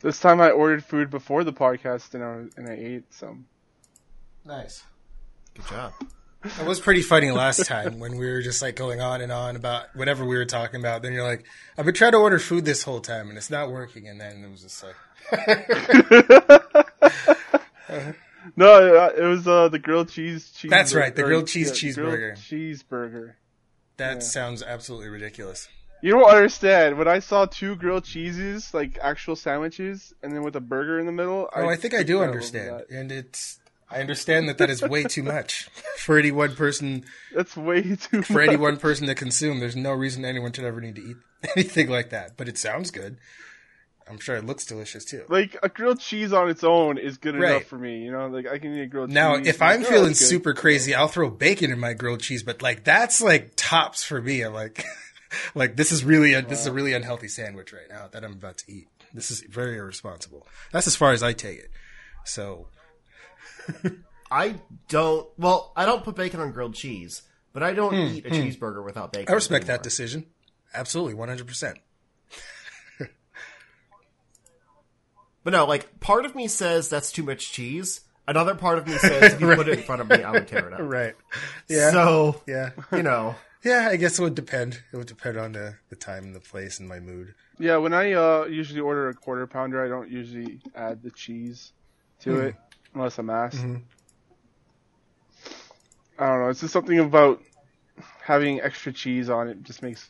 This time I ordered food before the podcast and I and I ate some. Nice. Good job. It was pretty funny last time when we were just like going on and on about whatever we were talking about. Then you're like, I've been trying to order food this whole time and it's not working. And then it was just like, No, it was uh, the grilled cheese cheese. That's right, the grilled cheese cheeseburger. cheeseburger. that Yeah. sounds absolutely ridiculous. You don't understand. When I saw two grilled cheeses, like actual sandwiches, and then with a burger in the middle. Oh, I think I do understand. And it's, I understand that that is way too much for any one person, That's way too for much. any one person to consume. There's no reason anyone should ever need to eat anything like that. But it sounds good. I'm sure it looks delicious too. Like a grilled cheese on its own is good Right. enough for me. You know, like I can eat a grilled Now, cheese. Now, if I'm oh, feeling super crazy, I'll throw bacon in my grilled cheese, but like that's like tops for me. I'm like, like this is really a, this is a really unhealthy sandwich right now that I'm about to eat. This is very irresponsible. That's as far as I take it. So I don't. Well, I don't put bacon on grilled cheese, but I don't eat a cheeseburger without bacon. Hmm, I respect that decision. Absolutely, 100. percent But no, like part of me says that's too much cheese. Another part of me says if you put it in front of me, I would tear it up. Right. Yeah. So yeah. you know, Yeah. I guess it would depend. It would depend on the the time and the place and my mood. Yeah, when I uh, usually order a quarter pounder, I don't usually add the cheese to Hmm. it unless I'm asked. Mhm. I don't know. It's just something about having extra cheese on it. Just makes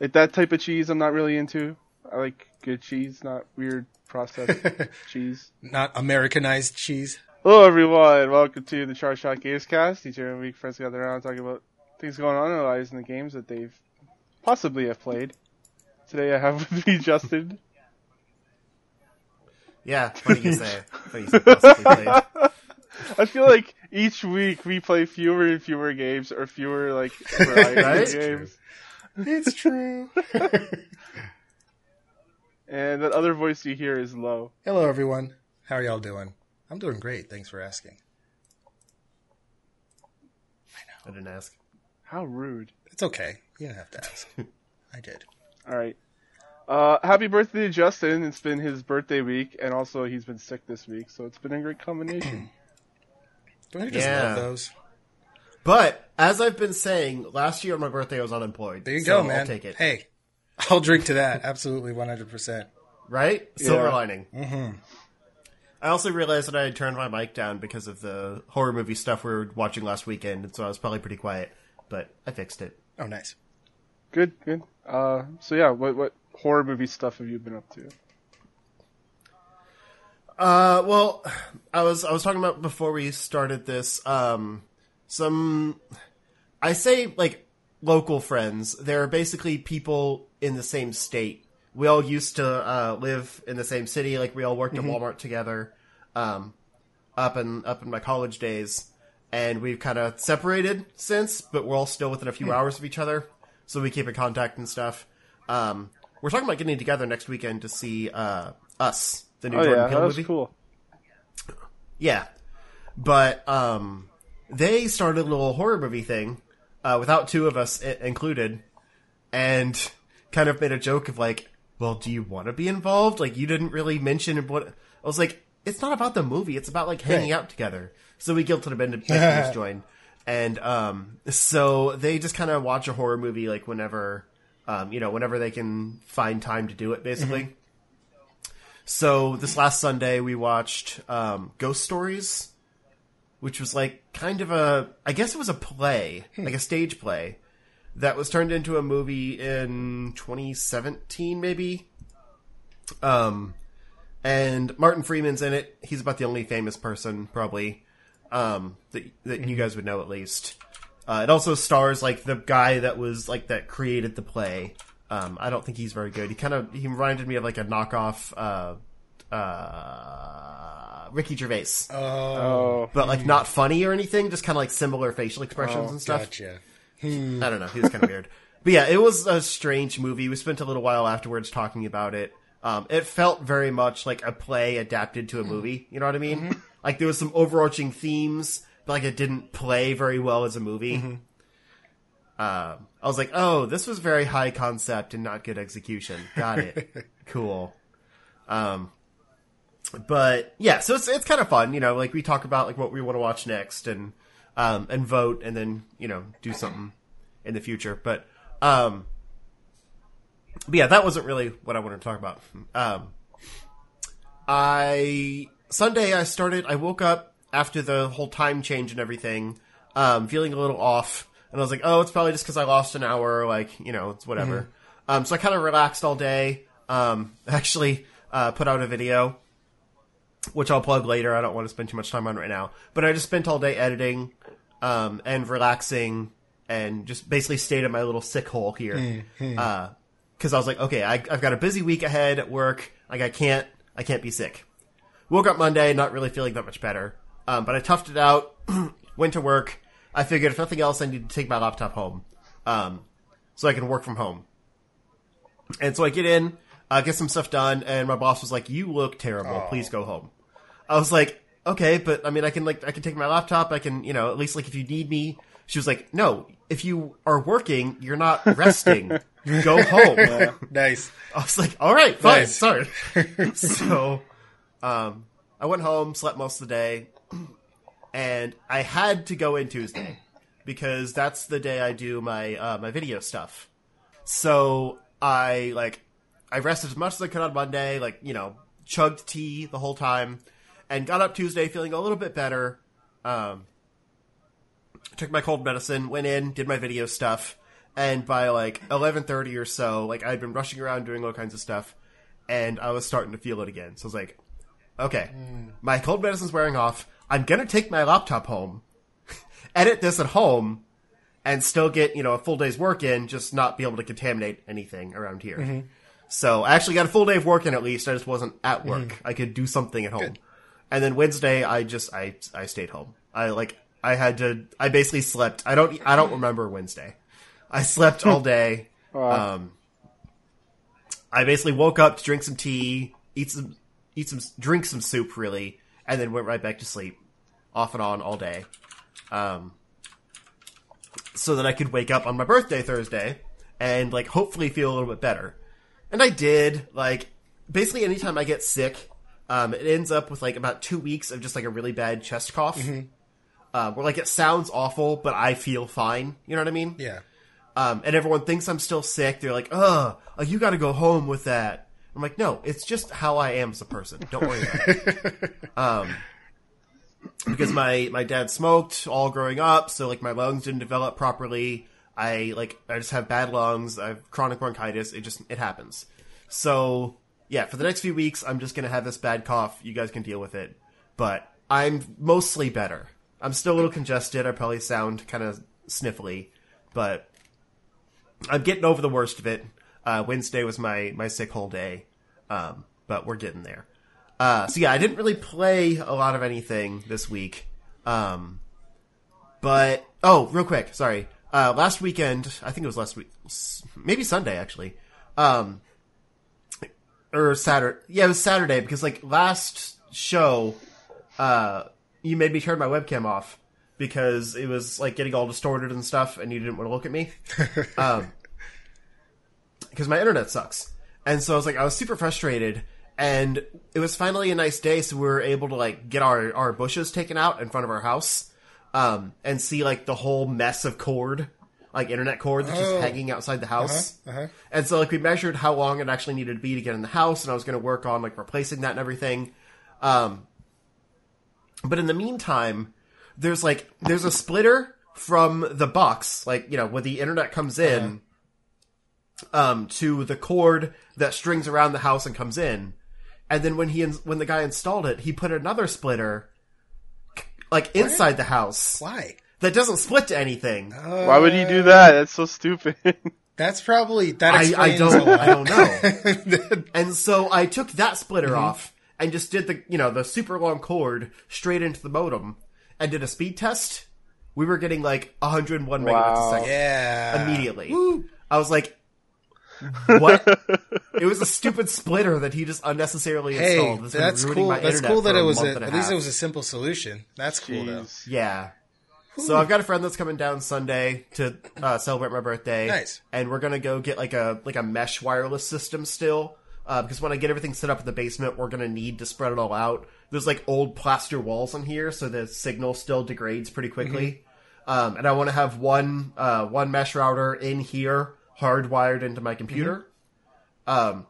like that type of cheese. I'm not really into. I like good cheese, not weird processed cheese. Not Americanized cheese. Hello, everyone. Welcome to the Char Shot Games Cast. Each and every week, friends gather around talking about things going on in their lives and the games that they've possibly have played. Today, I have with me Justin. yeah. Funny you say. Funny you say played. I feel like each week we play fewer and fewer games or fewer like variety of Right? games. It's true. And that other voice you hear is low. Hello, everyone. How are y'all doing? I'm doing great. Thanks for asking. I know. I didn't ask. How rude. It's okay. You don't have to ask. I did. All right. Uh, happy birthday to Justin. It's been his birthday week, and also he's been sick this week, so it's been a great combination. Don't you just Yeah. love those? But as I've been saying, last year on my birthday I was unemployed. There you so go, man. I'll take it. Hey, I'll drink to that. Absolutely, 100%. Right? Silver Yeah. lining. Mm-hmm. I also realized that I had turned my mic down because of the horror movie stuff we were watching last weekend, and so I was probably pretty quiet. But I fixed it. Oh, nice. good, good. Uh, so yeah, what what horror movie stuff have you been up to? Uh, well, I was I was talking about before we started this. Um, some I say like local friends. They're basically people in the same state. We all used to uh, live in the same city. Like we all worked at Walmart together. Um, up in up in my college days, and we've kind of separated since, but we're all still within a few hours of each other, so we keep in contact and stuff. Um, we're talking about getting together next weekend to see uh, us, the new Oh Jordan yeah, Peele movie. cool. Yeah, but um, they started a little horror movie thing uh, without two of us I- included, and kind of made a joke of like, "Well, do you want to be involved? Like, you didn't really mention what." I was like, "It's not about the movie; it's about like hanging Right. out together." So we guilted them into making join, and um, so they just kind of watch a horror movie like whenever, um, you know, whenever they can find time to do it, basically. So this last Sunday we watched um, Ghost Stories, which was like kind of a I guess it was a play, like a stage play that was turned into a movie in 2017 maybe. Um and Martin Freeman's in it. He's about the only famous person probably um that that you guys would know at least. Uh, it also stars like the guy that was like that created the play. Um, I don't think he's very good. He kind of he reminded me of like a knockoff uh, uh, Ricky Gervais, Oh, Oh, but like not funny or anything. Just kind of like similar facial expressions and stuff. gotcha. I don't know. He was kind of weird. But yeah, it was a strange movie. We spent a little while afterwards talking about it. Um, it felt very much like a play adapted to a movie. You know what I mean? Like there was some overarching themes, but like it didn't play very well as a movie. Um, I was like, oh, this was very high concept and not good execution. Got it. cool. Um, but yeah, so it's it's kind of fun, you know. Like we talk about like what we want to watch next, and um, and vote, and then you know do something in the future. But um, but yeah, that wasn't really what I wanted to talk about. Um, I Sunday I started. I woke up after the whole time change and everything, um, feeling a little off, and I was like, oh, it's probably just because I lost an hour. Like you know, it's whatever. Um, so I kind of relaxed all day. Um, actually, uh, put out a video, which I'll plug later. I don't want to spend too much time on right now. But I just spent all day editing, um, and relaxing, and just basically stayed in my little sick hole here. Uh, because I was like, okay, I, I've got a busy week ahead at work. Like I can't, I can't be sick. Woke up Monday, not really feeling that much better. Um, but I toughed it out. went to work. I figured if nothing else, I need to take my laptop home, um, so I can work from home. And so I get in, uh, get some stuff done, and my boss was like, "You look terrible. Please go home." I was like, "Okay, but I mean, I can like, I can take my laptop. I can, you know, at least like if you need me." She was like, "No, if you are working, you're not resting. go home." nice. I was like, "All right, fine, Nice. sorry." so, um, I went home, slept most of the day, and I had to go in Tuesday because that's the day I do my uh, my video stuff. So I like I rested as much as I could on Monday, like you know, chugged tea the whole time, and got up Tuesday feeling a little bit better. Um, took my cold medicine, went in, did my video stuff, and by like eleven thirty or so, like I'd been rushing around doing all kinds of stuff, and I was starting to feel it again. So I was like, okay, hmm. my cold medicine's wearing off. I'm gonna take my laptop home, edit this at home, and still get you know a full day's work in, just not be able to contaminate anything around here. Mm-hmm. So I actually got a full day of work in at least. I just wasn't at mm-hmm. work. I could do something at home. And then Wednesday, I just I I stayed home. I like I had to. I basically slept. I don't I don't remember Wednesday. I slept all day. Um, I basically woke up to drink some tea, eat some eat some drink some soup really, and then went right back to sleep, off and on all day. Um, so that I could wake up on my birthday Thursday and like hopefully feel a little bit better. And I did. Like basically anytime I get sick, um, it ends up with like about two weeks of just like a really bad chest cough. Uh, where like it sounds awful, but I feel fine. You know what I mean? Yeah. Um, and everyone thinks I'm still sick. They're like, "Ugh, oh, you got to go home with that." I'm like, "No, it's just how I am as a person. Don't worry about it." um, because my my dad smoked all growing up, so like my lungs didn't develop properly. I like I just have bad lungs. I have chronic bronchitis. It just it happens. So yeah, for the next few weeks, I'm just gonna have this bad cough. You guys can deal with it, but I'm mostly better. I'm still a little congested. I probably sound kind of sniffly, but I'm getting over the worst of it. Uh, Wednesday was my my sick whole day, um, but we're getting there. Uh, so yeah, I didn't really play a lot of anything this week. Um, but oh, real quick, sorry. Uh, last weekend, I think it was last week, maybe Sunday actually, um, or Saturday. Yeah, it was Saturday because like last show, uh, you made me turn my webcam off because it was like getting all distorted and stuff, and you didn't want to look at me. um, because my internet sucks. And so I was like, I was super frustrated. And it was finally a nice day, so we were able to like get our, our bushes taken out in front of our house, um, and see like the whole mess of cord, like internet cord that's Oh. just hanging outside the house. Uh-huh. And so like we measured how long it actually needed to be to get in the house, and I was going to work on like replacing that and everything. Um, but in the meantime, there's like there's a splitter from the box, like you know, when the internet comes in, um, to the cord that strings around the house and comes in, and then when he ins- when the guy installed it, he put another splitter like inside the house Why? that doesn't split to anything. Why would he do that? That's so stupid. That's probably that I, I explains don't a lot. I don't know. and so I took that splitter off and just did the you know the super long cord straight into the modem and did a speed test. We were getting like 101 megabits a second yeah. immediately. I was like, "What?" it was a stupid splitter that he just unnecessarily Hey, installed. That's been that's ruining cool. my That's internet cool that for it a was month a, and a at least it was a simple solution. That's cool though. Jeez. Yeah. So I've got a friend that's coming down Sunday to uh, celebrate my birthday. Nice. And we're gonna go get like a like a mesh wireless system still, uh, because when I get everything set up in the basement, we're gonna need to spread it all out. There's like old plaster walls in here, so the signal still degrades pretty quickly. Um, and I want to have one uh, one mesh router in here, hardwired into my computer. Um,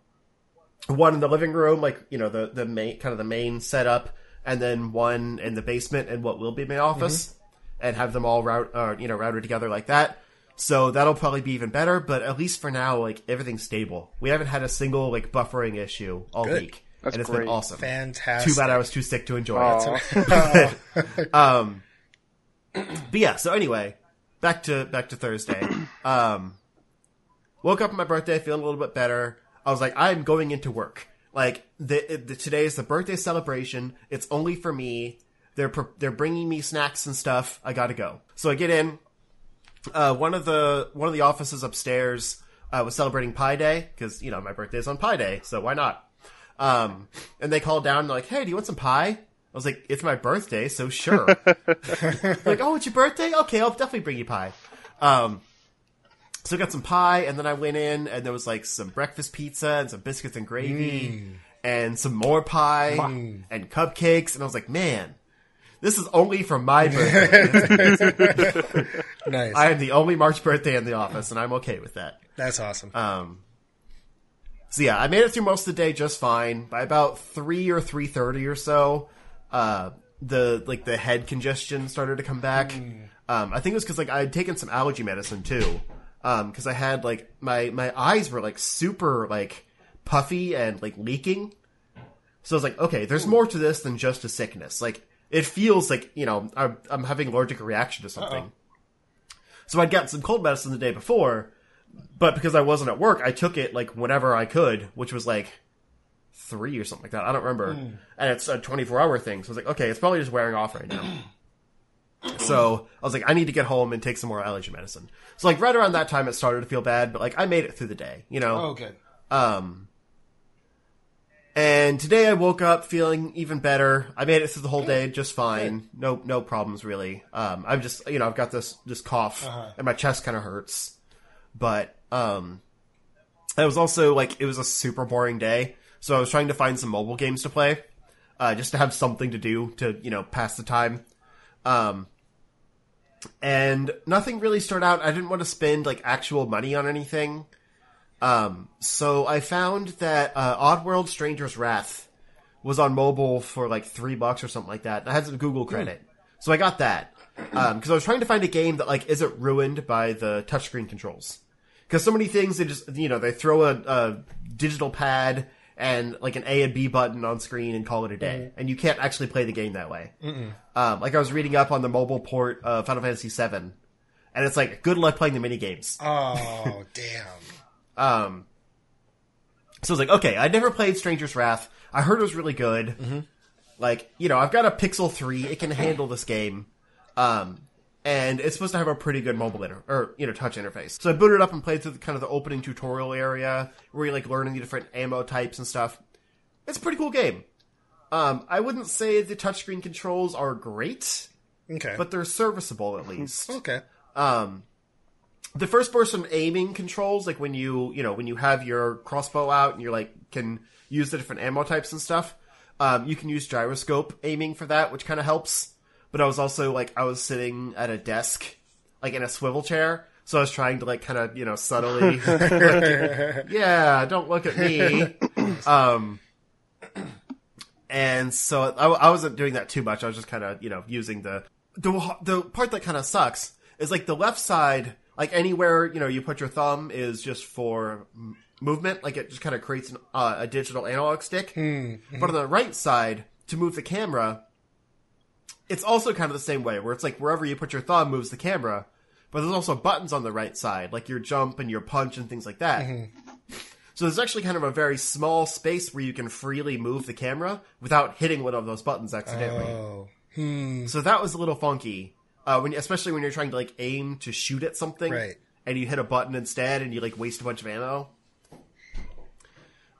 one in the living room, like you know the the main kind of the main setup, and then one in the basement and what will be my office, and have them all route uh, you know routed together like that. So that'll probably be even better. But at least for now, like everything's stable. We haven't had a single like buffering issue all Good. week, That's and it's great. been awesome. Fantastic. Too bad I was too sick to enjoy Aw. it. um, but yeah. So anyway, back to back to Thursday. Um, woke up on my birthday feeling a little bit better. I was like, I'm going into work. Like the, the today is the birthday celebration. It's only for me. They're they're bringing me snacks and stuff. I gotta go. So I get in. Uh, one of the one of the offices upstairs uh, was celebrating Pi Day because you know my birthday is on Pi Day, so why not? Um, and they called down and they're like, "Hey, do you want some pie?" I was like, "It's my birthday, so sure." like, "Oh, it's your birthday? Okay, I'll definitely bring you pie." Um, so I got some pie, and then I went in, and there was like some breakfast pizza and some biscuits and gravy, and some more pie and cupcakes, and I was like, "Man, this is only for my birthday. Nice. I am the only March birthday in the office, and I'm okay with that." That's awesome. Um, so yeah, I made it through most of the day just fine. By about three or three thirty or so, uh, the like the head congestion started to come back. Um, I think it was because like I had taken some allergy medicine too, because I had like my my eyes were like super like puffy and like leaking. So I was like, okay, there's more to this than just a sickness. Like it feels like you know I'm, I'm having allergic reaction to something. So I'd gotten some cold medicine the day before, but because I wasn't at work, I took it like whenever I could, which was like three or something like that. I don't remember. And it's a 24 hour thing. So I was like, okay, it's probably just wearing off right now. so I was like, I need to get home and take some more allergy medicine. So like right around that time, it started to feel bad, but like I made it through the day, you know? oh, good. Um, and today I woke up feeling even better. I made it through the whole day just fine. No, no problems really. Um, I'm just, you know, I've got this, this cough and my chest kind of hurts, but, um, it was also like, it was a super boring day. So I was trying to find some mobile games to play, uh, just to have something to do to, you know, pass the time. Um, and nothing really started out. I didn't want to spend like actual money on anything. Um, so I found that uh, Oddworld Stranger's Wrath was on mobile for like three bucks or something like that. I had some Google credit, so I got that because I was trying to find a game that like isn't ruined by the touchscreen controls. Because so many things they just you know they throw a, a digital pad and like an A and B button on screen and call it a day, and you can't actually play the game that way. Um, like I was reading up on the mobile port of Final Fantasy VII, and it's like good luck playing the mini games. Oh, damn. Um, so I was like, okay, I'd never played Stranger's Wrath. I heard it was really good. Like, you know, I've got a Pixel 3. It can handle this game. Um, and it's supposed to have a pretty good mobile inter- or, you know, touch interface. So I booted it up and played through the, kind of the opening tutorial area where you're like learning the different ammo types and stuff. It's a pretty cool game. Um, I wouldn't say the touchscreen controls are great, Okay. but they're serviceable at least okay. um the first person aiming controls like when you you know when you have your crossbow out and you're like can use the different ammo types and stuff um you can use gyroscope aiming for that which kind of helps but i was also like i was sitting at a desk like in a swivel chair so i was trying to like kind of you know subtly like, yeah don't look at me um and so I, I wasn't doing that too much. I was just kind of, you know, using the the the part that kind of sucks is like the left side, like anywhere you know you put your thumb is just for m- movement. Like it just kind of creates an, uh, a digital analog stick. Hmm, hmm. But on the right side, to move the camera, it's also kind of the same way, where it's like wherever you put your thumb moves the camera. But there's also buttons on the right side, like your jump and your punch and things like that. Mm-hmm. So there's actually kind of a very small space where you can freely move the camera without hitting one of those buttons accidentally. Oh. Hmm. So that was a little funky, uh, when especially when you're trying to like aim to shoot at something, Right. And you hit a button instead, and you like waste a bunch of ammo.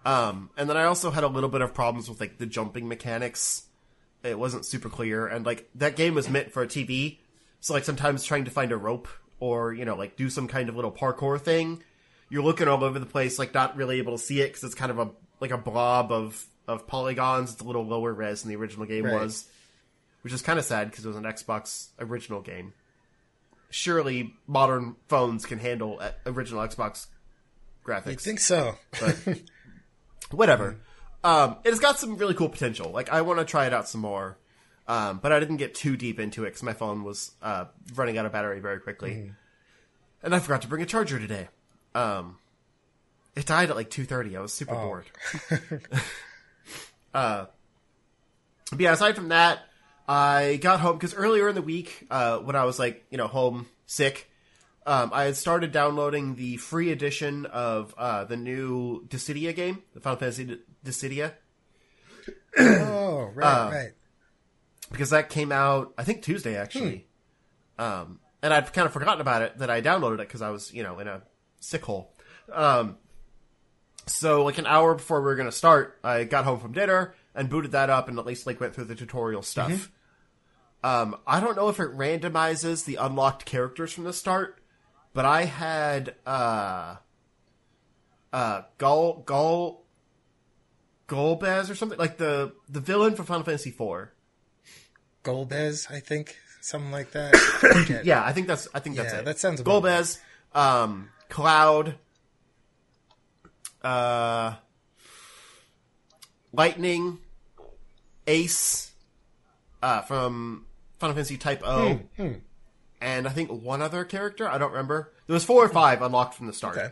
Um, and then I also had a little bit of problems with like the jumping mechanics. It wasn't super clear, and like that game was meant for a TV, so like sometimes trying to find a rope or you know like do some kind of little parkour thing, you're looking all over the place, like not really able to see it because it's kind of a like a blob of of polygons. It's a little lower res than the original game Right. was, which is kind of sad because it was an Xbox original game. Surely modern phones can handle uh, original Xbox graphics I think so. whatever. Um, it has got some really cool potential. Like I want to try it out some more, um, but I didn't get too deep into it because my phone was uh, running out of battery very quickly, and I forgot to bring a charger today. Um, it died at like two thirty. I was super bored. uh, but yeah, aside from that, I got home because earlier in the week, uh, when I was like you know home sick, um, I had started downloading the free edition of uh, the new Dissidia game, the Final Fantasy Dissidia, oh, right, Uh, right. because that came out I think Tuesday actually, um, and I'd kind of forgotten about it that I downloaded it because I was you know in a sick hole. Um, so like an hour before we were going to start, I got home from dinner and booted that up and at least like went through the tutorial stuff. Um, I don't know if it randomizes the unlocked characters from the start, but I had uh uh Gul Gul Golbez or something like the the villain from Final Fantasy IV. Golbez, I think, something like that. I. Yeah, I think that's I think that's Yeah, it. that sounds Golbez, um, Cloud, uh, Lightning, Ace, uh, from Final Fantasy Type O, Hmm, and I think one other character. I don't remember. There was four or five unlocked from the start. Okay.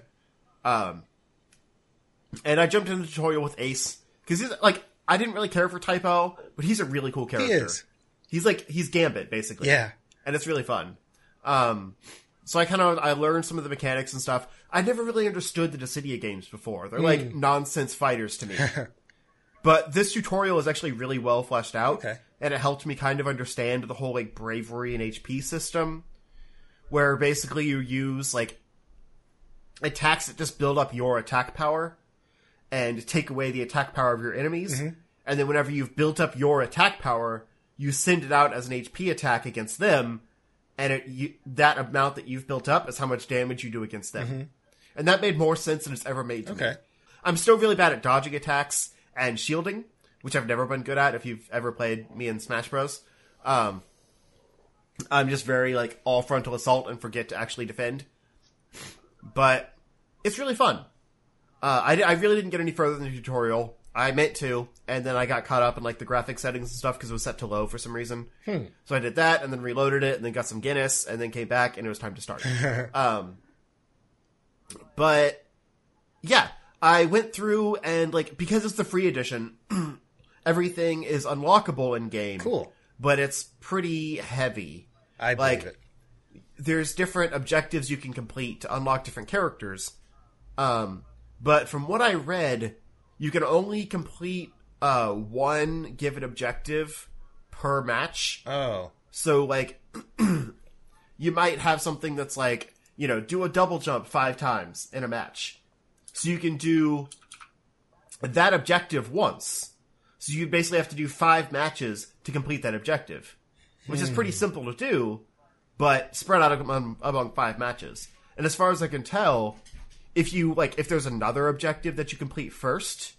Um, and I jumped into the tutorial with Ace because he's like I didn't really care for Type O, but he's a really cool He character. is. He's like he's Gambit basically Yeah. and it's really fun. Um, so I kind of I learned some of the mechanics and stuff. I never really understood the Dissidia games before. They're like nonsense fighters to me. but this tutorial is actually really well fleshed out, Okay. and it helped me kind of understand the whole like bravery and HP system, where basically you use like attacks that just build up your attack power and take away the attack power of your enemies. Mm-hmm. And then whenever you've built up your attack power, you send it out as an HP attack against them, and it, you, that amount that you've built up is how much damage you do against them. Mm-hmm. And that made more sense than it's ever made to me. Okay. I'm still really bad at dodging attacks and shielding, which I've never been good at if you've ever played me in Smash Bros. Um, I'm just very like all frontal assault and forget to actually defend. But it's really fun. Uh, I, I really didn't get any further than the tutorial. I meant to, and then I got caught up in like the graphic settings and stuff because it was set to low for some reason. So I did that, and then reloaded it, and then got some Guinness, and then came back, and it was time to start. um, but yeah, I went through and like because it's the free edition, everything is unlockable in game. Cool. but it's pretty heavy. I believe Like- it. There's different objectives you can complete to unlock different characters. Um, but from what I read, you can only complete uh, one given objective per match. Oh. So like you might have something that's like, you know, do a double jump 5 times in a match. So you can do that objective once. So you basically have to do 5 matches to complete that objective, which is pretty hmm. simple to do, but spread out among, among 5 matches. And as far as I can tell, if you like if there's another objective that you complete first,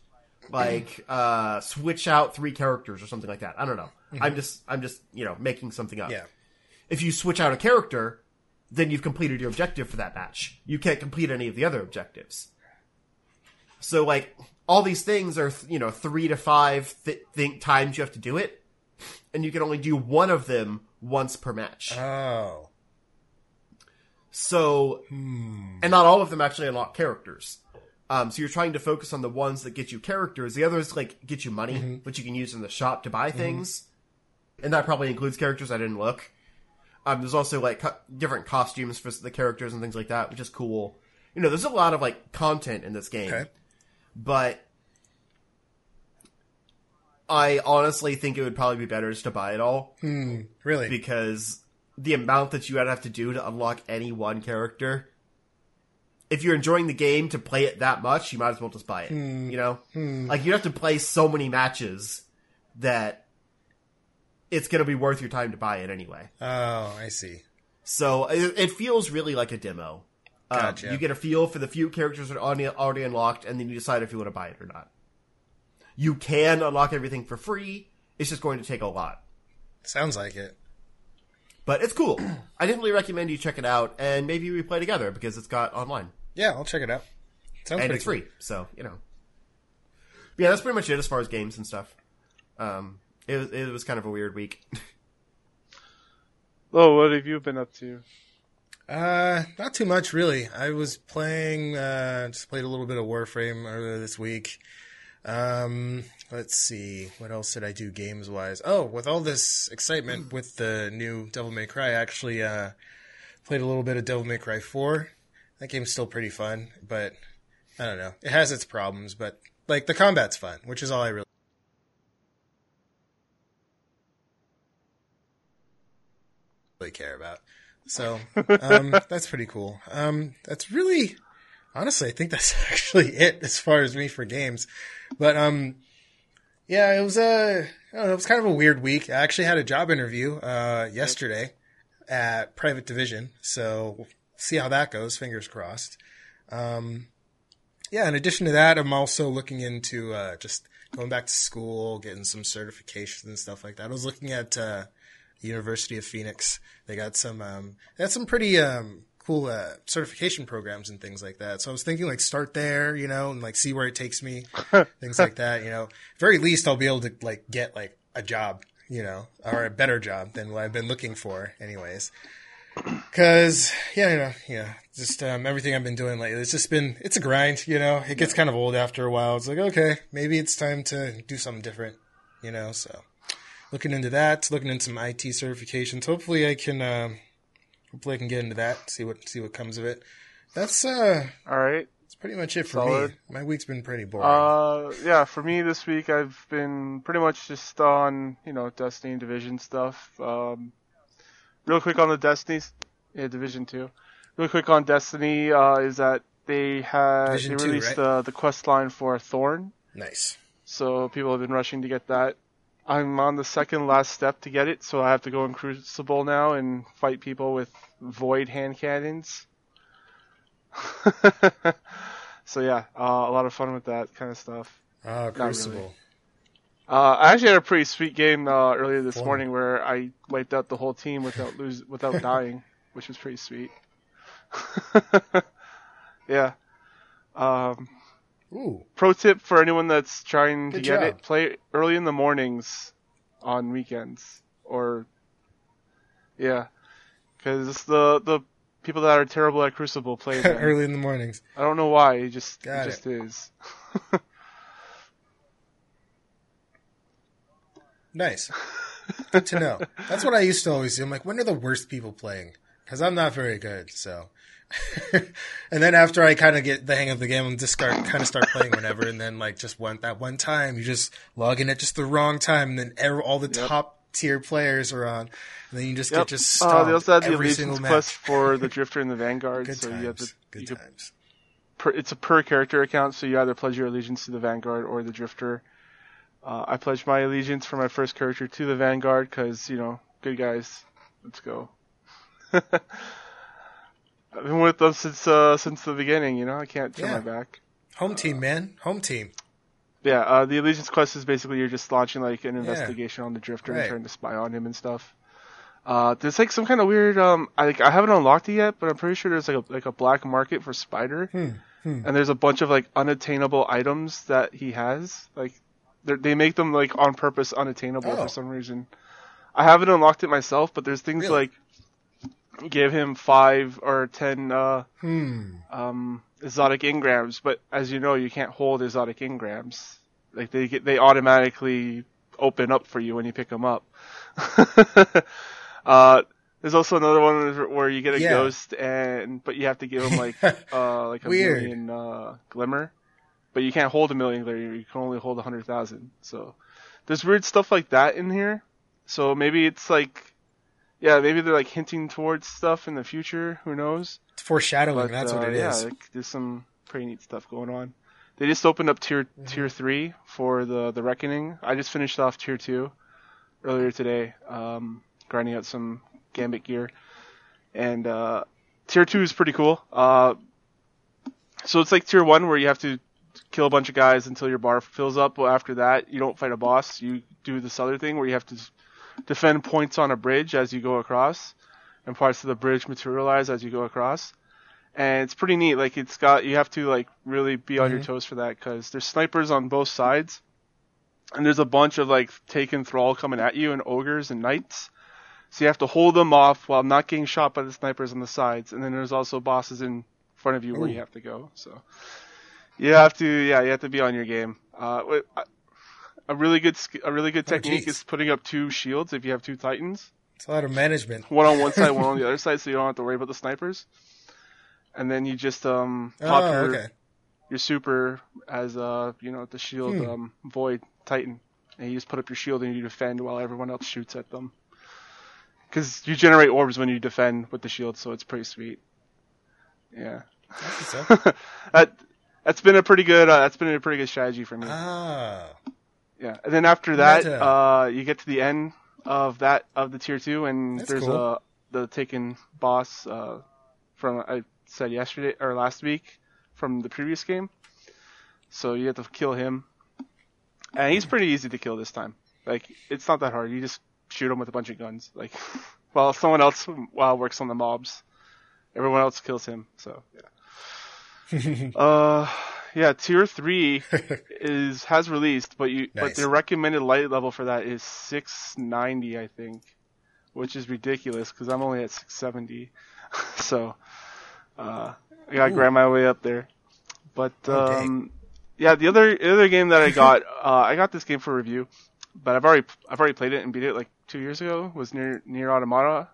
like hmm. uh switch out 3 characters or something like that. I don't know. Mm-hmm. I'm just I'm just, you know, making something up Yeah. if you switch out a character, then you've completed your objective for that match. You can't complete any of the other objectives. So, like, all these things are, you know, three to five th- think times you have to do it, and you can only do one of them once per match. Oh. So, and not all of them actually unlock characters. Um, so you're trying to focus on the ones that get you characters. The others like get you money, which you can use in the shop to buy things, and that probably includes characters. I didn't look. Um, there's also like co- different costumes for the characters and things like that, which is cool. You know, there's a lot of like content in this game, Okay. But I honestly think it would probably be better just to buy it all hmm, Really? because the amount that you would have to do to unlock any one character. If you're enjoying the game to play it that much, you might as well just buy it. Hmm, you know, hmm. like you have to play so many matches that it's going to be worth your time to buy it anyway. oh, I see. So it, it feels really like a demo. Um, You get a feel for the few characters that are already, already unlocked, and then you decide if you want to buy it or not. You can unlock everything for free. It's just going to take a lot. Sounds like it. But it's cool. I definitely recommend you check it out, and maybe we play together because it's got online Yeah, I'll check it out. Sounds and pretty it's free. So you know, yeah, that's pretty much it as far as games and stuff. Um, it was it was kind of a weird week. Oh, what have you been up to? Uh, not too much really. I was playing, uh, just played a little bit of Warframe earlier this week. Um, let's see, what else did I do games wise? Oh, with all this excitement with the new Devil May Cry, I actually, uh, played a little bit of Devil May Cry 4. That game's still pretty fun, but I don't know. It has its problems, but like the combat's fun, which is all I really really care about. So um, that's pretty cool. Um, that's really, honestly, I think that's actually it as far as me for games. But um, yeah, it was a, know, it was kind of a weird week. I actually had a job interview uh, yesterday at Private Division, so we'll see how that goes. Fingers crossed. Um, yeah, in addition to that, I'm also looking into uh, just going back to school, getting some certifications and stuff like that. I was looking at uh, University of Phoenix. They got some um, they had some pretty um, cool uh, certification programs and things like that. So I was thinking like start there, you know, and like see where it takes me, things like that. You know, very least I'll be able to like get like a job, you know, or a better job than what I've been looking for, anyways. Cause yeah, you know, yeah, just um, everything I've been doing lately, it's just been it's a grind, you know. It gets kind of old after a while. It's like okay, maybe it's time to do something different, you know. So looking into that, looking into some IT certifications. Hopefully, I can. Uh, hopefully, I can get into that. See what see what comes of it. That's uh, All right. that's pretty much it for Solid. me. My week's been pretty boring. Uh, yeah, for me this week, I've been pretty much just on, you know, Destiny and Division stuff. Um, real quick on the Destiny, yeah, Division 2. Real quick on Destiny, uh, is that they had, Division they 2, released right? the, the quest line for Thorn. nice. So people have been rushing to get that. I'm on the second last step to get it, so I have to go in Crucible now and fight people with void hand cannons. so yeah, uh, a lot of fun with that kind of stuff. Ah, really. Crucible. Uh, I actually had a pretty sweet game uh, earlier this Fun. morning where I wiped out the whole team without lose without dying, which was pretty sweet. yeah. Um, Ooh, pro tip for anyone that's trying to get job. it: play early in the mornings on weekends, or yeah, because the the people that are terrible at Crucible play them. early in the mornings. I don't know why. It just Got it just is. Nice. Good to know. That's what I used to always do. I'm like, when are the worst people playing? Because I'm not very good. So, and then after I kind of get the hang of the game, I'm just start kind of start playing whenever, and then like just one that one time you just log in at just the wrong time, and then all the Yep. top tier players are on, and then you just Yep. get just Uh, they also had the allegiance quest for the Drifter and the Vanguard. Good so times. you have to Good you could times. per, it's a per character account, so you either pledge your allegiance to the Vanguard or the Drifter. Uh, I pledged my allegiance for my first character to the Vanguard because you know, good guys. Let's go. I've been with them since uh, since the beginning. You know, I can't turn Yeah. my back. Home team, man. Home team. Yeah, uh, the allegiance quest is basically you're just launching like an investigation on the Drifter Right. and trying to spy on him and stuff. Uh, there's like some kind of weird. Um, I like, I haven't unlocked it yet, but I'm pretty sure there's like a like a black market for Spider, Hmm, hmm. and there's a bunch of like unattainable items that he has. Like, they make them like on purpose unattainable Oh. for some reason. I haven't unlocked it myself, but there's things Really? like give him five or ten uh, Hmm. um, exotic engrams, but as you know, you can't hold exotic engrams. Like they get, they automatically open up for you when you pick them up. uh, there's also another one where you get a Yeah. ghost and, but you have to give him like, uh, like a Weird. million, uh, glimmer. But you can't hold a million glimmer, you can only hold a hundred thousand. So, there's weird stuff like that in here. So maybe it's like, yeah, maybe they're like hinting towards stuff in the future, who knows? It's foreshadowing. But, that's what uh, it is. yeah, there's some pretty neat stuff going on. They just opened up tier Mm-hmm. tier three for the the reckoning. I just finished off tier two earlier today, um, grinding out some gambit gear, and uh, tier two is pretty cool. Uh, so it's like tier one where you have to kill a bunch of guys until your bar fills up. Well, after that, you don't fight a boss. You do this other thing where you have to defend points on a bridge as you go across, and parts of the bridge materialize as you go across. And it's pretty neat. Like it's got you have to like really be on your toes for that because there's snipers on both sides, and there's a bunch of like taken thrall coming at you and ogres and knights. So you have to hold them off while not getting shot by the snipers on the sides. And then there's also bosses in front of you where you have to go. So you have to, yeah, you have to be on your game. Uh, a really good, a really good Oh, technique geez. is putting up two shields if you have two titans, It's a lot of management. one on one side, one on the other side, so you don't have to worry about the snipers. And then you just um pop Oh, your okay. your super as uh you know the shield Hmm. um void titan, and you just put up your shield and you defend while everyone else shoots at them. Because you generate orbs when you defend with the shield, so it's pretty sweet. Yeah, That's that that's been a pretty good uh, that's been a pretty good strategy for me. ah, Yeah, and then after that, uh, you get to the end of that of the tier two, and That's there's cool. a the taken boss uh, from I said yesterday or last week from the previous game. So you have to kill him, and he's pretty easy to kill this time. Like it's not that hard. You just shoot him with a bunch of guns. Like while someone else while works on the mobs, everyone else kills him. So yeah. uh, yeah, tier three is has released, but you but Nice. the recommended light level for that is 690, I think, which is ridiculous because I'm only at 670. so uh, I gotta Ooh. grind my way up there. But Oh, um, yeah, the other the other game that I got, uh, I got this game for review, but I've already I've already played it and beat it like two years ago. Was Nier Nier Automata.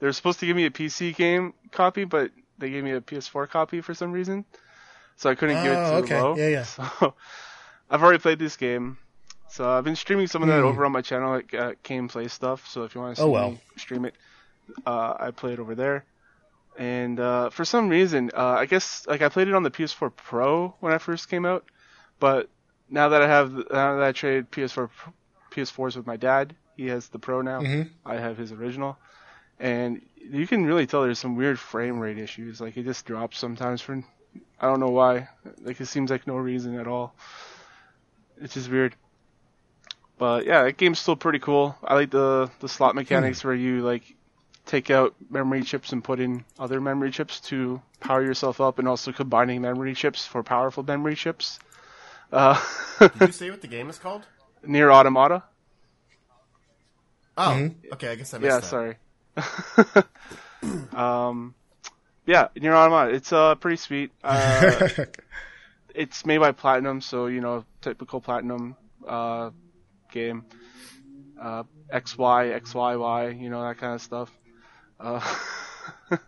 They were supposed to give me a PC game copy, but they gave me a PS4 copy for some reason, so I couldn't give it Oh, to okay. Low. Yeah, yeah. So I've already played this game. So I've been streaming some of that Hmm. over on my channel at uh, Game Play stuff. So if you want to see Oh, well. stream it, uh, I play it over there. And uh, for some reason, uh, I guess like I played it on the PS4 Pro when I first came out, but now that I have now that I traded PS4 PS4s with my dad, he has the Pro now. Mhm. I have his original, and you can really tell there's some weird frame rate issues. Like it just drops sometimes for I don't know why. Like it seems like no reason at all. It's just weird. But yeah, that game's still pretty cool. I like the the slot mechanics where you like take out memory chips and put in other memory chips to power yourself up, and also combining memory chips for powerful memory chips. Uh, Did you say what the game is called? Nier Automata. Oh, Mhm. okay. I guess I missed Yeah, that. sorry. um, yeah, Nier Automata. It's uh pretty sweet. Uh, it's made by Platinum, so you know, typical Platinum uh, game. Uh, XY, XYY, you know that kind of stuff. Uh,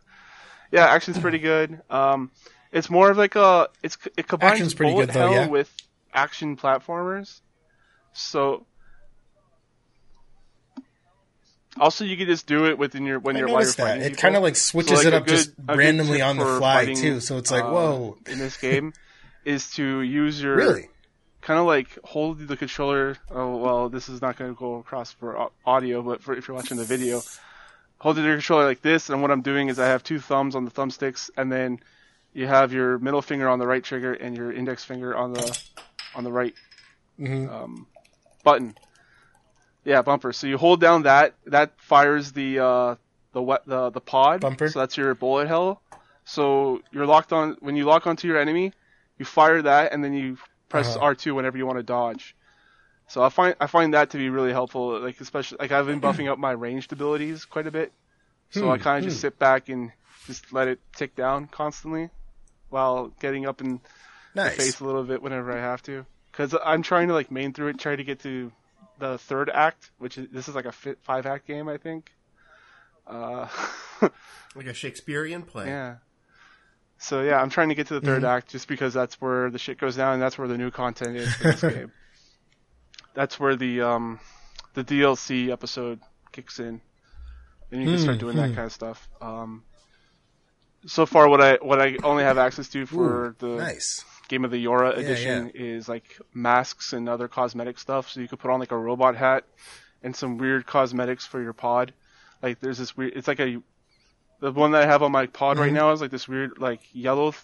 yeah, action's pretty good. Um, it's more of like a it's it combines Action's pretty good, though, hell yeah. with action platformers. So also you can just do it within your when I you're while you're. It kind of like So, switches like, it up just good- good randomly on the fly fighting, too. So it's like, uh, whoa, in this game is to use your really? kind of like hold the controller. Oh well, this is not going to go across for audio, but for if you're watching the video, hold the controller like this. And what I'm doing is I have two thumbs on the thumbsticks, and then you have your middle finger on the right trigger and your index finger on the on the right hmm um, button. Yeah, bumper. So you hold down that that fires the uh, the wet the the pod. Bumper. So that's your bullet hell. So you're locked on when you lock onto your enemy, you fire that and then you press Uh-huh. R2 whenever you want to dodge. So I find I find that to be really helpful. Like especially like I've been buffing up my ranged abilities quite a bit. So I Hmm, kind of just hmm. sit back and just let it tick down constantly while getting up and the face a little bit whenever I have to. Because I'm trying to like main through it, try to get to the third act, which is this is like a fi- five act game, I think. Uh, Like a Shakespearean play. yeah. So yeah, I'm trying to get to the 3rd Mhm. act just because that's where the shit goes down, and that's where the new content is for this game. That's where the um the DLC episode kicks in, and you can start doing that hmm. kind of stuff. Um, so far, what I what I only have access to for Ooh, the nice. Game of the YoRHa Yeah, edition is like masks and other cosmetic stuff. So you could put on like a robot hat and some weird cosmetics for your pod. Like there's this weird. It's like a the one that I have on my pod right Mhm. now is like this weird like yellow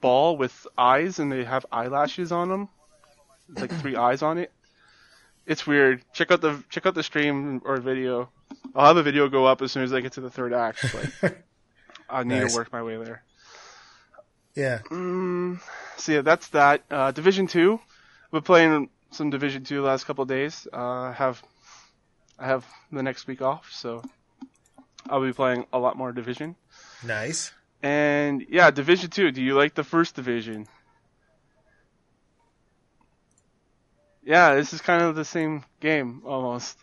ball with eyes, and they have eyelashes on them. It's like three eyes on it. It's weird. Check out the check out the stream or video. I'll have a video go up as soon as I get to the third act. Like, I need Nice. to work my way there. Yeah. So yeah, that's that. Uh, Division two. I've been playing some Division two last couple of days. Uh, I have I have the next week off, so I'll be playing a lot more Division. Nice. And yeah, Division two. Do you like the first Division? Yeah, this is kind of the same game almost.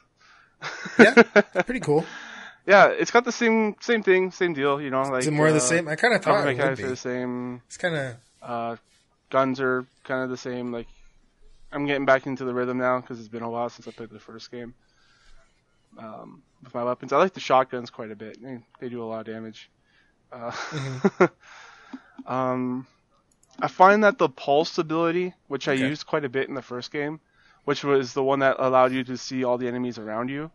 Yeah. Pretty cool. Yeah, it's got the same same thing, same deal. You know, like Is it more of the uh, same? I kind of thought it would be. the same. It's kind of Uh, guns are kind of the same. Like, I'm getting back into the rhythm now because it's been a while since I played the first game. Um, with my weapons, I like the shotguns quite a bit. They, they do a lot of damage. Uh, um, I find that the pulse ability, which I used quite a bit in the first game, which was the one that allowed you to see all the enemies around you,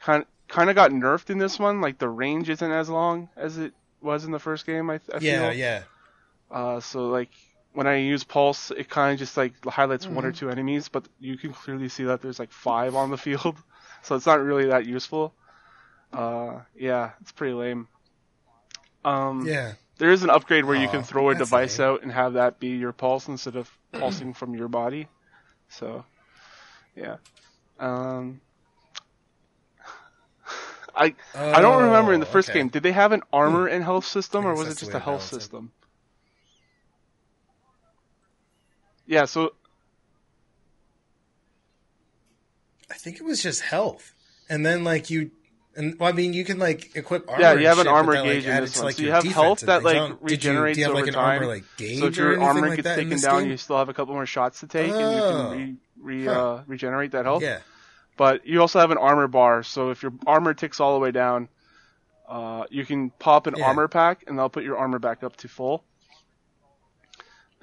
kind kind of got nerfed in this one. Like the range isn't as long as it was in the first game. I, I yeah, feel. yeah. Uh, so like when I use pulse, it kind of just like highlights one or Mm-hmm. two enemies, but you can clearly see that there's like five on the field, so it's not really that useful. Uh, yeah, it's pretty lame. Um, Yeah. there is an upgrade where you can throw a device lame. out and have that be your pulse instead of pulsing from your body. So, yeah. Um, I I don't remember in the Oh, first okay. game. Did they have an armor and health system, or was it just a health balance it. system? Yeah. So I think it was just health, and then like you, and well, I mean, you can like equip armor. Yeah, you have an shit, armor that, like, gauge in added this one. like, So you have health that, like, you, regenerates you have like over an time. armor like gauge so if your armor like gets taken down, game? you still have a couple more shots to take, Oh. and you can re, re, Huh. uh, regenerate that health. Yeah. But you also have an armor bar, so if your armor ticks all the way down, uh, you can pop an Yeah. armor pack, and they'll put your armor back up to full.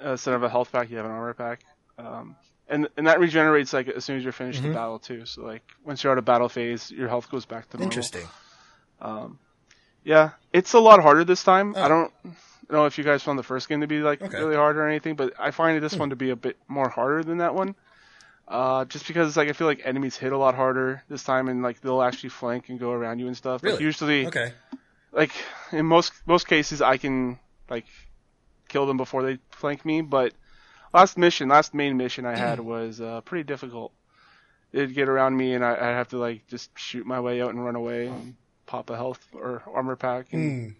Uh, instead of a health pack, you have an armor pack, um, and and that regenerates like as soon as you're finished Mm-hmm. the battle too. So like once you're out of battle phase, your health goes back to normal. Interesting. Yeah, it's a lot harder this time. Oh. I don't know if you guys found the first game to be like Okay. really hard or anything, but I find this one to be a bit more harder than that one. Uh, just because like I feel like enemies hit a lot harder this time, and like they'll actually flank and go around you and stuff. Like Really? usually, Okay. like in most most cases, I can like kill them before they flank me. But last mission, last main mission I had was uh, pretty difficult. They'd get around me, and I, I'd have to like just shoot my way out and run away and pop a health or armor pack. And Hmm.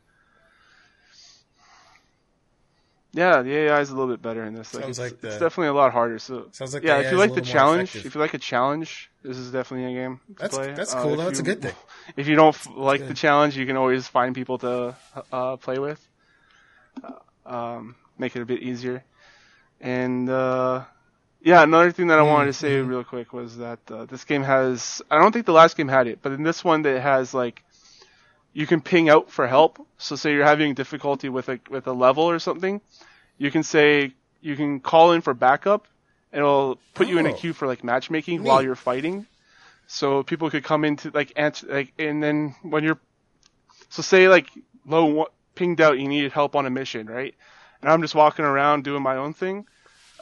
Yeah, the AI is a little bit better in this. Sounds it's, like it's definitely a lot harder. So Sounds like yeah, the if you like the challenge, effective. if you like a challenge, this is definitely a game to That's play. that's Uh, cool. if though. That's a good thing. if you don't f- like good. the challenge, you can always find people to uh, play with. Uh, um, make it a bit easier. And uh, yeah, another thing that I wanted to say Mm-hmm. real quick was that uh, this game has. I don't think the last game had it, but in this one, it has like you can ping out for help. So say you're having difficulty with a with a level or something, you can say you can call in for backup, and it'll put you in a Oh. queue for like matchmaking while you're fighting. So people could come into like answer like, and then when you're, so say like low pinged out, you needed help on a mission, right? And I'm just walking around doing my own thing.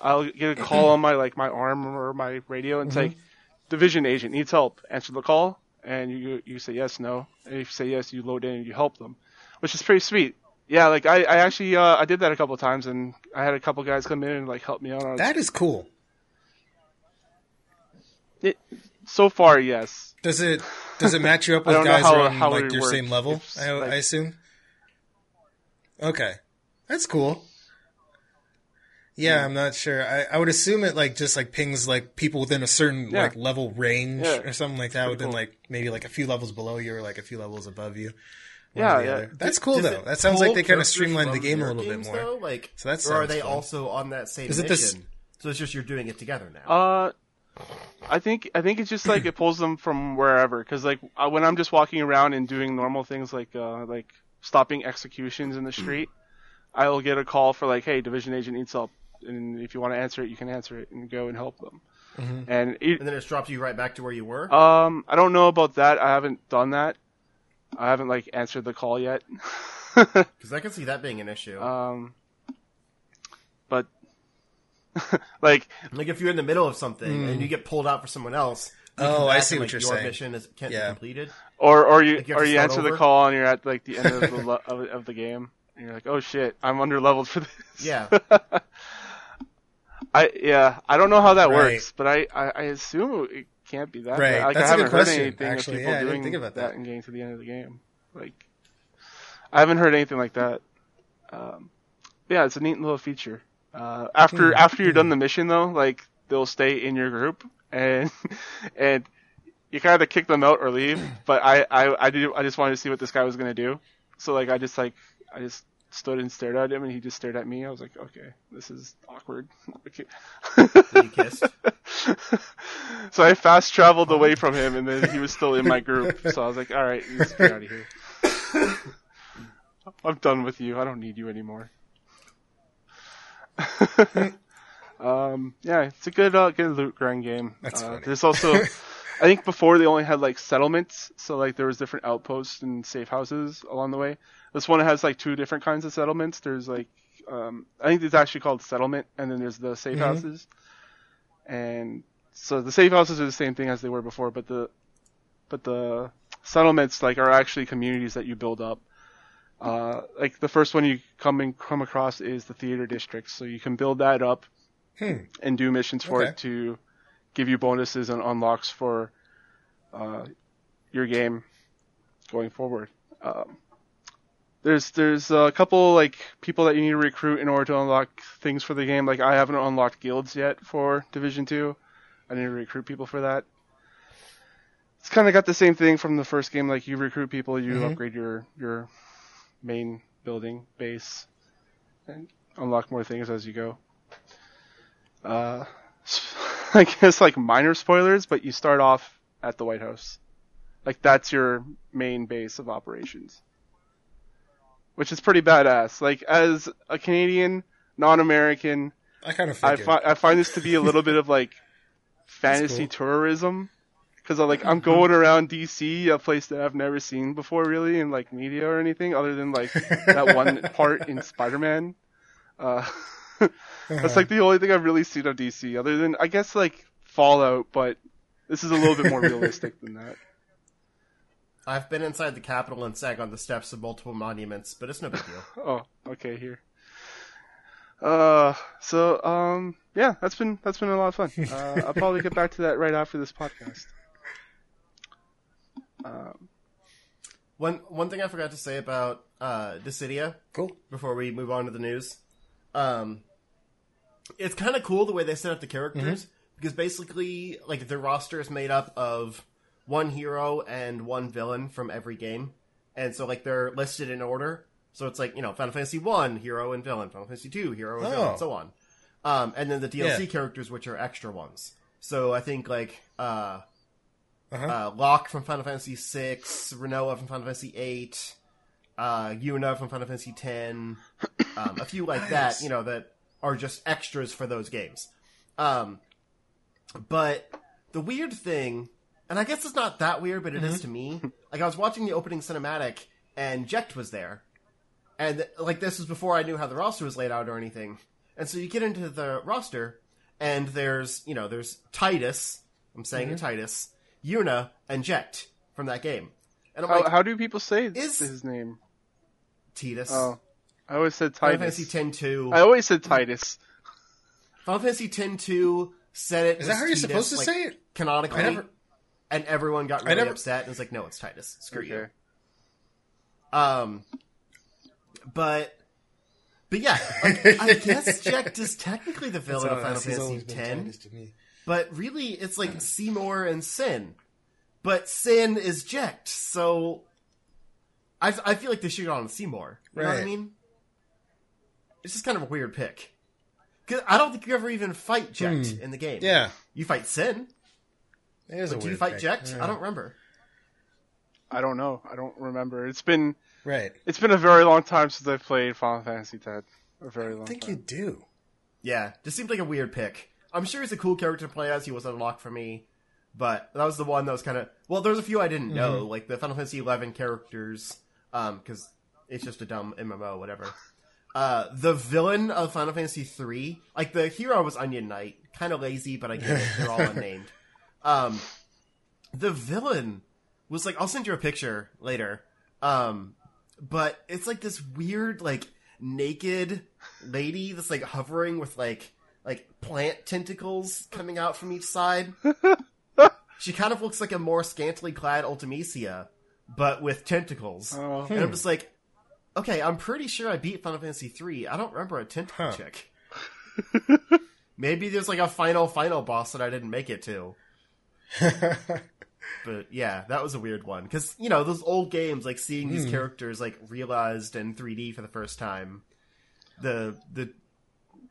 I'll get a call on my like my arm or my radio and it's mm-hmm. like, division agent needs help. Answer the call, and you you say yes, no. And if you say yes, you load in and you help them, which is pretty sweet. Yeah, like I, I actually uh, I did that a couple of times, and I had a couple guys come in and like help me out on That is cool. it. So far, yes. Does it does it match you up with guys how- who on how like your work. same level? If, I, like- I assume. Okay, that's cool. Yeah, I'm not sure. I, I would assume it like just like pings like people within a certain Yeah. like level range Yeah. or something like that, pretty within cool. like maybe like a few levels below you or like a few levels above you. Yeah, yeah. other. That's cool does though. it That sounds like they kind of characters streamlined the game a your little bit more. Though? Like, So that's or are they fun. also on that same Is it mission? this- So it's just you're doing it together now. Uh, I think I think it's just like it pulls them from wherever. Because like uh, when I'm just walking around and doing normal things like uh, like stopping executions in the street, I'll get a call for like, hey, division agent needs help, and if you want to answer it, you can answer it and go and help them. And it, and then it drops you right back to where you were. um, I don't know about that. I haven't done that. I haven't like answered the call yet. Because I can see that being an issue. um, but like Like if you're in the middle of something and you get pulled out for someone else. Oh, I see and, what you're your saying. mission is, can't Yeah. be completed. or or you Like, you or you start answer the call and you're at like the end of the le- of, of the game and you're like, oh shit, I'm under leveled for this. Yeah. I yeah, I don't know how that Right. works, but I, I, I assume it can't be that. Right. bad. Like, That's I a good haven't heard question, anything actually. of people Yeah, doing think about that. and getting to the end of the game. Like, I haven't heard anything like that. Um, yeah, it's a neat little feature. Uh, after Hmm. after you're done the mission though, like they'll stay in your group and and you kind of kick them out or leave. But I I I did I just wanted to see what this guy was gonna do. So like I just like I just stood and stared at him and he just stared at me. I was like, okay, this is awkward. okay. Kissed. so I fast traveled away from him, and then he was still in my group. So I was like, "All right, you just get out of here. I'm done with you. I don't need you anymore." um, yeah, it's a good, uh, good loot grind game. Uh. There's also, I think before they only had like settlements, so like there was different outposts and safe houses along the way. This one has like two different kinds of settlements. There's like, um, I think it's actually called settlement, and then there's the safe Mhm. houses. And so the safe houses are the same thing as they were before, but the but the settlements like are actually communities that you build up. Uh, like the first one you come and come across is the theater district, so you can build that up Hmm. and do missions for Okay. it to give you bonuses and unlocks for uh, your game going forward. Um, there's there's a couple like people that you need to recruit in order to unlock things for the game. Like I haven't unlocked guilds yet for Division Two. I need to recruit people for that. It's kind of got the same thing from the first game. Like you recruit people, you Mhm. upgrade your your main building base, and unlock more things as you go. Uh, I guess like minor spoilers, but you start off at the White House. Like that's your main base of operations. Which is pretty badass. Like as a Canadian, non-American, I kind of I find I find this to be a little bit of like fantasy cool. tourism because like I'm going around DC, a place that I've never seen before, really, in like media or anything, other than like that one part in Spider-Man. Uh, that's like the only thing I've really seen of DC, other than I guess like Fallout, but this is a little bit more realistic than that. I've been inside the Capitol and sat on the steps of multiple monuments, but it's no big deal. Oh, okay, here. Uh, so um, yeah, that's been that's been a lot of fun. Uh, I'll probably get back to that right after this podcast. Um, One one thing I forgot to say about uh, Dissidia cool. before we move on to the news. Um, it's kind of cool the way they set up the characters because basically, like the roster is made up of one hero and one villain from every game, and so like they're listed in order. So it's like you know Final Fantasy One hero and villain, Final Fantasy Two hero and villain, Oh. and so on. Um, and then the DLC Yeah. characters, which are extra ones. So I think like uh, Uh-huh. uh, Locke from Final Fantasy Six, Rinoa from Final Fantasy Eight, uh, Yuna from Final Fantasy Ten, um, a few like that, you know, that are just extras for those games. Um, but the weird thing, and I guess it's not that weird, but it is to me. Like I was watching the opening cinematic, and Jecht was there, and like this was before I knew how the roster was laid out or anything. And so you get into the roster, and there's you know there's Titus. I'm saying it Titus, Yuna, and Jecht from that game. And I'm how, like, how do people say is- his name? Titus. Oh, I always said Titus. Final Titus. Fantasy Ten Two. I always said Titus. Final Fantasy Ten Two said it. Is that how you're Titus, supposed to like, say it? Canonically, I never- and everyone got really never- upset and was like, "No, it's Titus. Screw you." Um, but but yeah, like, I guess Jack is technically the villain of Final Fantasy X, to me. but really it's like Seymour and Sin. But Sin is Jecht, so I I feel like they should have gone with Seymour. You know what I mean? It's just kind of a weird pick. Cause I don't think you ever even fight Jecht Hmm. in the game. Yeah, You fight Sin. it is a But do you fight pick. Jecht? Yeah. I don't remember. I don't know. I don't remember. It's been Right. it's been a very long time since I've played Final Fantasy X. A very long time. I think time. you do. Yeah, just seemed like a weird pick. I'm sure he's a cool character to play as. He was unlocked for me, but that was the one that was kind of well. There's a few I didn't know, like the Final Fantasy XI characters, um, because it's just a dumb MMO, whatever. Uh, the villain of Final Fantasy three, like the hero was Onion Knight, kind of lazy, but I get it. They're all unnamed. Um, the villain was like, I'll send you a picture later. Um, but it's like this weird, like naked lady that's like hovering with like like plant tentacles coming out from each side. she kind of looks like a more scantily clad Ultimecia, but with tentacles. Oh. And I'm just like, okay, I'm pretty sure I beat Final Fantasy three. I don't remember a tentacle Huh. chick. Maybe there's like a final final boss that I didn't make it to. But yeah, that was a weird one because you know those old games, like seeing these characters like realized in 3D for the first time, the the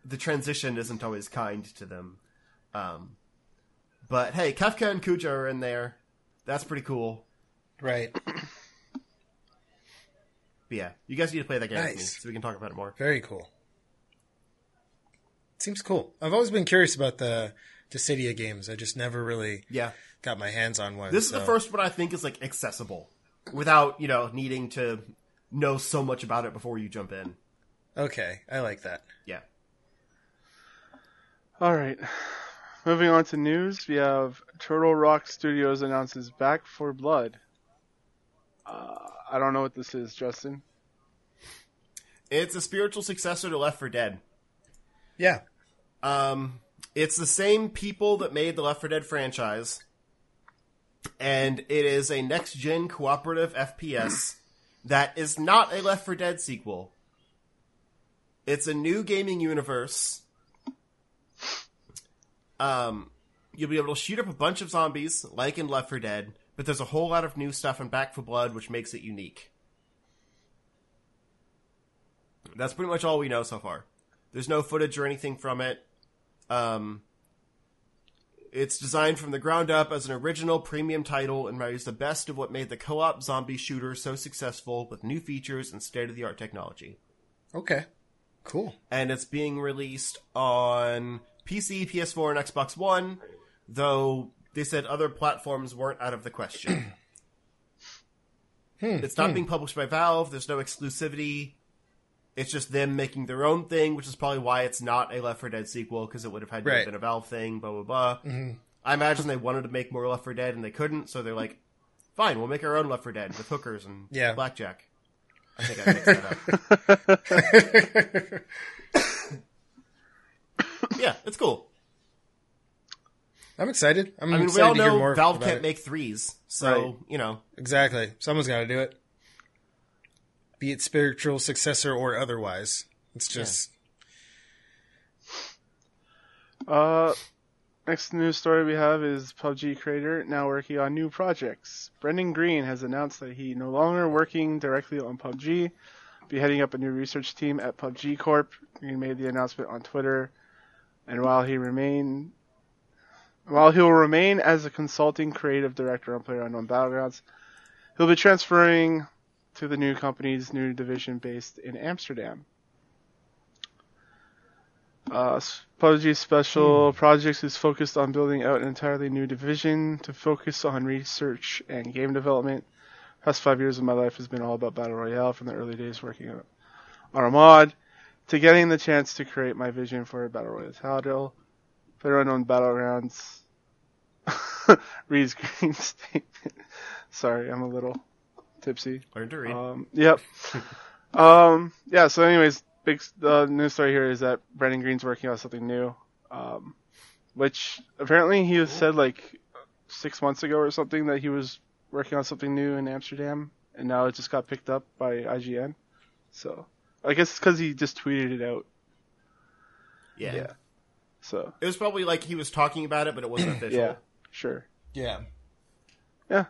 the transition isn't always kind to them. Um, but hey, Kefka and Kuja are in there. That's pretty cool. right. But yeah, you guys need to play that game with me so we can talk about it more. Very cool. Seems cool. I've always been curious about the Dissidia games. I just never really Yeah, got my hands on one. this is so- the first one I think is like accessible without you know needing to know so much about it before you jump in. Okay, I like that. Yeah. All right. Moving on to news, we have Turtle Rock Studios announces Back 4 Blood. Uh, I don't know what this is, Justin. It's a spiritual successor to Left 4 Dead. Yeah. Um, it's the same people that made the Left 4 Dead franchise, and it is a next gen cooperative FPS that is not a Left 4 Dead sequel. It's a new gaming universe. Um, you'll be able to shoot up a bunch of zombies, like in Left 4 Dead, but there's a whole lot of new stuff in Back 4 Blood, which makes it unique. That's pretty much all we know so far. There's no footage or anything from it. Um, it's designed from the ground up as an original premium title and marries the best of what made the co-op zombie shooter so successful with new features and state-of-the-art technology. Okay. Cool. And it's being released on PC, PS4, and Xbox One, though they said other platforms weren't out of the question. Hmm, it's not hmm. being published by Valve. There's no exclusivity. It's just them making their own thing, which is probably why it's not a Left 4 Dead sequel because it would have had to have Right. been a Valve thing. Blah blah blah. Mm-hmm. I imagine they wanted to make more Left 4 Dead and they couldn't, so they're like, "Fine, we'll make our own Left 4 Dead with hookers and Yeah. blackjack." I think I mixed that up. yeah, it's cool. I'm excited. I'm I mean, we excited all to hear know more Valve can't it. make threes, so Right. you know. Exactly. Someone's got to do it. Be it spiritual successor or otherwise. It's just Uh, next news story we have is PUBG creator now working on new projects. Brendan Greene has announced that he no longer working directly on PUBG, be heading up a new research team at PUBG Corp. Greene made the announcement on Twitter, and while he remain, while he will remain as a consulting creative director on PlayerUnknown Battlegrounds, he'll be transferring to the new company's new division based in Amsterdam. Uh, PUBG Special Projects is focused on building out an entirely new division to focus on research and game development. Past five years of my life has been all about Battle Royale from the early days working on Arma 2 getting the chance to create my vision for a Battle Royale title. Unknown Battlegrounds reads Greene statement. Sorry, I'm a little tipsy. Learn to read. Um, yep. um, yeah. So, anyways, big the news story here is that Brandon Greene's working on something new, um, which apparently he has said like six months ago or something that he was working on something new in Amsterdam, and now it just got picked up by IGN. So, I guess it's because he just tweeted it out. yeah. yeah. So, It was probably like he was talking about it, but it wasn't official. yeah, sure. yeah. Yeah,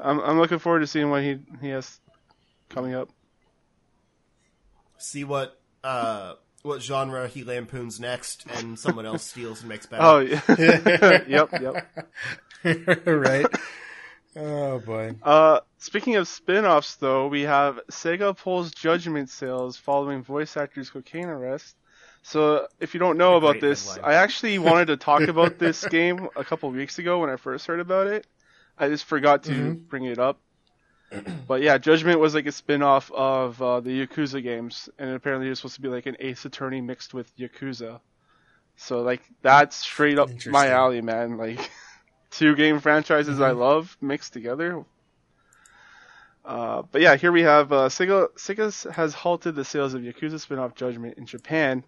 I'm I'm looking forward to seeing what he he has coming up. See what uh, what genre he lampoons next, and someone else steals and makes better. Oh, yeah. yep, yep. right. Oh boy. Uh, speaking of spin-offs, though, we have Sega pulls Judgment sales following voice actor's cocaine arrest. So, if you don't know about this. I actually wanted to talk about this game a couple weeks ago when I first heard about it. I just forgot to Mm-hmm. bring it up. but yeah, Judgment was like a spin-off of uh, the Yakuza games, and apparently it was supposed to be like an Ace Attorney mixed with Yakuza. So like that's straight up my alley, man. Like two game franchises I love mixed together. Uh, but yeah, here we have uh, Sega. Sega has halted the sales of Yakuza spin-off Judgment in Japan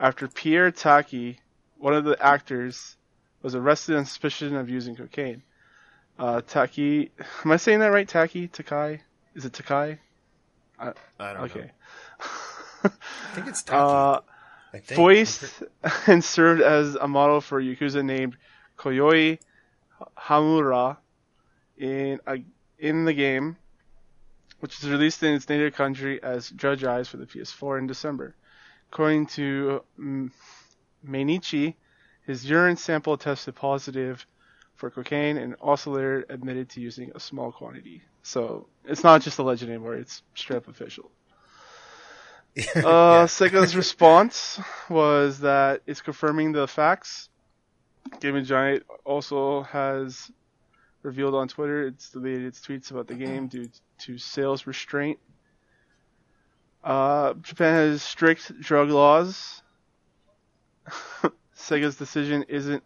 after Pierre Taki, one of the actors, was arrested on suspicion of using cocaine. Uh, Taki, am I saying that right? Taki Takai, is it Takai? I don't know. Okay. I think it's Taki. Uh, think. voiced and served as a model for a Yakuza named Kyohei Hamura in a, in the game, which was released in its native country as Judge Eyes for the PS4 in December. According to mm, Mainichi, his urine sample tested positive for cocaine and also later admitted to using a small quantity. So it's not just a legend anymore; it's straight up official. Uh, Sega's response was that it's confirming the facts. Gaming Giant also has revealed on Twitter it's deleted its tweets about the game due to sales restraint. Uh, Japan has strict drug laws. Sega's decision isn't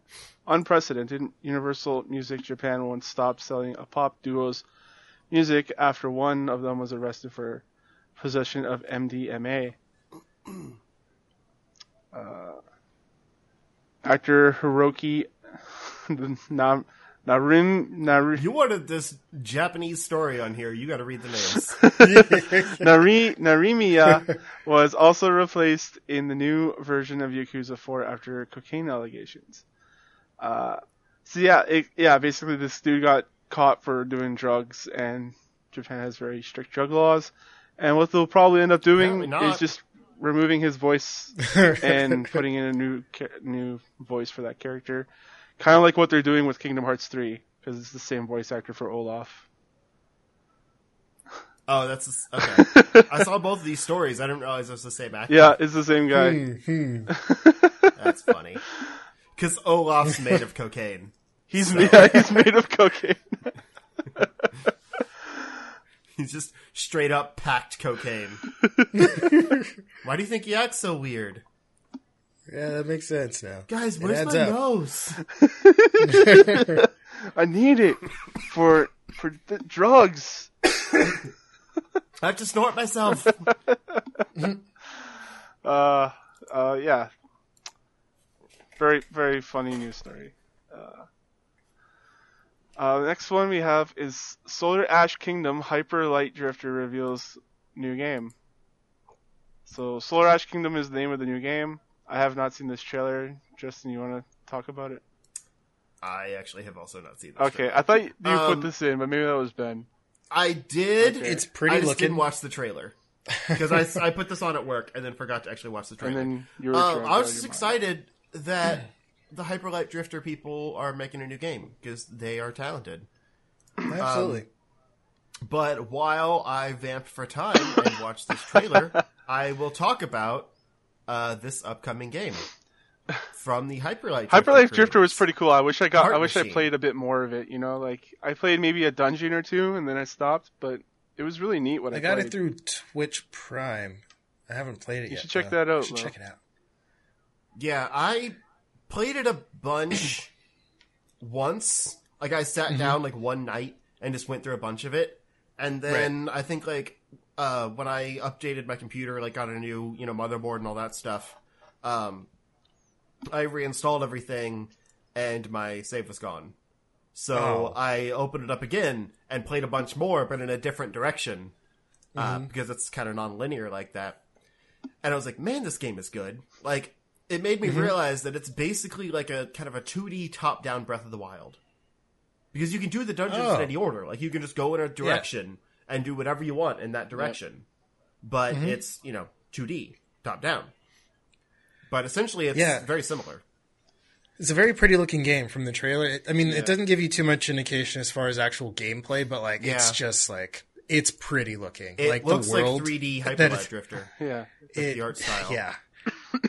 unprecedented. Universal Music Japan once stopped selling a pop duo's music after one of them was arrested for possession of MDMA. Uh, actor Hiroki Na- Narim Nari, You wanted this Japanese story on here. You got to read the names. Nari, Narimiya was also replaced in the new version of Yakuza 4 after cocaine allegations. Uh, so yeah, it, yeah, basically this dude got caught for doing drugs, and Japan has very strict drug laws. And what they'll probably end up doing is just removing his voice and putting in a new new voice for that character, kind of like what they're doing with Kingdom Hearts 3, because it's the same voice actor for Olaf. oh, that's okay. I saw both of these stories. I didn't realize it was the same actor. Yeah, it's the same guy. Hmm. That's funny. Because Olaf's made of cocaine. He's yeah, he's made of cocaine. He's just straight up packed cocaine. Why do you think he acts so weird? Yeah, that makes sense now. Guys, where's my up. nose? I need it for for the drugs. I have to snort myself. Uh, uh, yeah. Very very funny news story. Uh, uh, the next one we have is Solar Ash Kingdom Hyper Light Drifter reveals new game. So Solar Ash Kingdom is the name of the new game. I have not seen this trailer. Justin, you want to talk about it? I actually have also not seen this. Okay, trailer. I thought you you Um, put this in, but maybe that was Ben. I did. Okay. It's pretty I just looking. didn't watch the trailer because I, I put this on at work and then forgot to actually watch the And trailer. then you were. Um, I was just your mind. excited that the Hyperlight Drifter people are making a new game because they are talented. Absolutely. But while I vamped for time and watched this trailer, I will talk about uh, this upcoming game from the Hyperlight. Hyper Light Drifter was pretty cool. I wish I got. Heart I wish I played a bit more of it. You know, like I played maybe a dungeon or two, and then I stopped. But it was really neat What I, I got played. it through Twitch Prime. I haven't played it yet. You should check though. that out, I should though. check it out. Yeah, I played it a bunch once. Like I sat Mm-hmm. down like one night and just went through a bunch of it, and then I think like uh, when I updated my computer, like got a new you know motherboard and all that stuff, um, I reinstalled everything, and my save was gone. So Oh. I opened it up again and played a bunch more, but in a different direction, uh, Mm-hmm. because it's kind of non-linear like that. And I was like, man, this game is good. Like, it made me realize that it's basically like a kind of a 2D top-down Breath of the Wild. Because you can do the dungeons Oh. in any order. Like, you can just go in a direction and do whatever you want in that direction. But it's, you know, 2D, top-down. But essentially, it's Yeah. very similar. It's a very pretty looking game from the trailer. It, I mean, Yeah. it doesn't give you too much indication as far as actual gameplay, but like it's just like it's pretty looking. It like looks the world, like 3D that Hyper it- Light Drifter. Yeah. Like the art style. Yeah.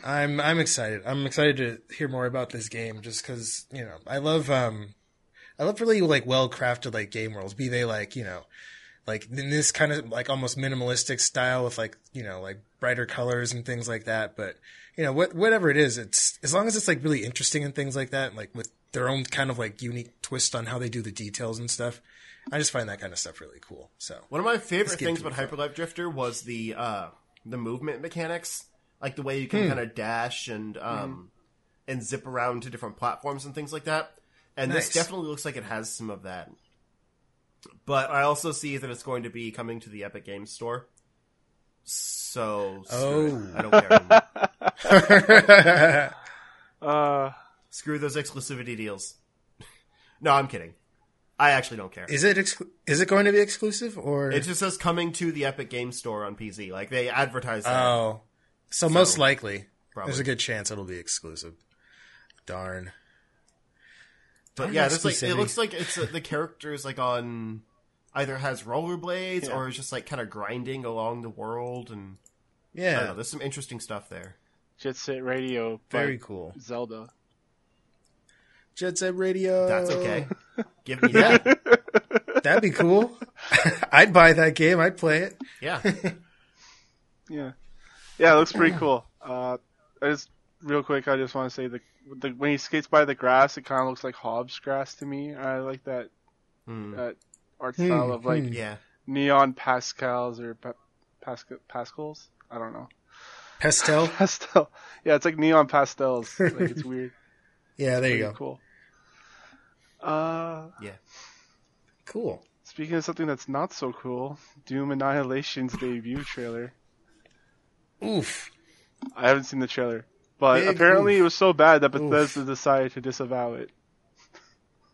I'm I'm excited. I'm excited to hear more about this game just cuz, you know, I love um I love really like well crafted like game worlds, be they like, you know, like in this kind of like almost minimalistic style with like you know like brighter colors and things like that. But you know what whatever it is, it's as long as it's like really interesting and things like that, like with their own kind of like unique twist on how they do the details and stuff. I just find that kind of stuff really cool. So One of my favorite things about be Hyper Light Drifter was the uh, the movement mechanics, like the way you can kind of dash and um, and zip around to different platforms and things like that. And Nice. this definitely looks like it has some of that. But I also see that it's going to be coming to the Epic Games Store. So screw it. Oh. I don't care. Uh, screw those exclusivity deals. no, I'm kidding. I actually don't care. is it exclu- is it going to be exclusive or It just says coming to the Epic Games Store on PC. Like they advertise that. oh so, most likely Probably. there's a good chance it'll be exclusive. Darn. But yeah, this like it looks like it's uh, the characters like on either has rollerblades Yeah. or is just like kind of grinding along the world, and I don't Yeah, know. There's some interesting stuff there. Jet Set Radio. very cool. Zelda. Jet Set Radio. That's okay. Give me that. That'd be cool. I'd buy that game. I'd play it. Yeah, Yeah, yeah, it looks pretty cool. Uh, I just real quick, I just want to say the, the when he skates by the grass, it kind of looks like Hobbs grass to me. I like that Hmm. that art style of like hmm. yeah. neon pascals or pa- pascal pascals. I don't know. Pastel. Pastel. Yeah, it's like neon pastels. like it's weird. Yeah, there you go. Cool. Uh, Yeah. Cool. speaking of something that's not so cool, Doom Annihilation's debut trailer. Oof. I haven't seen the trailer, but Big apparently oof. it was so bad that Oof. Bethesda decided to disavow it.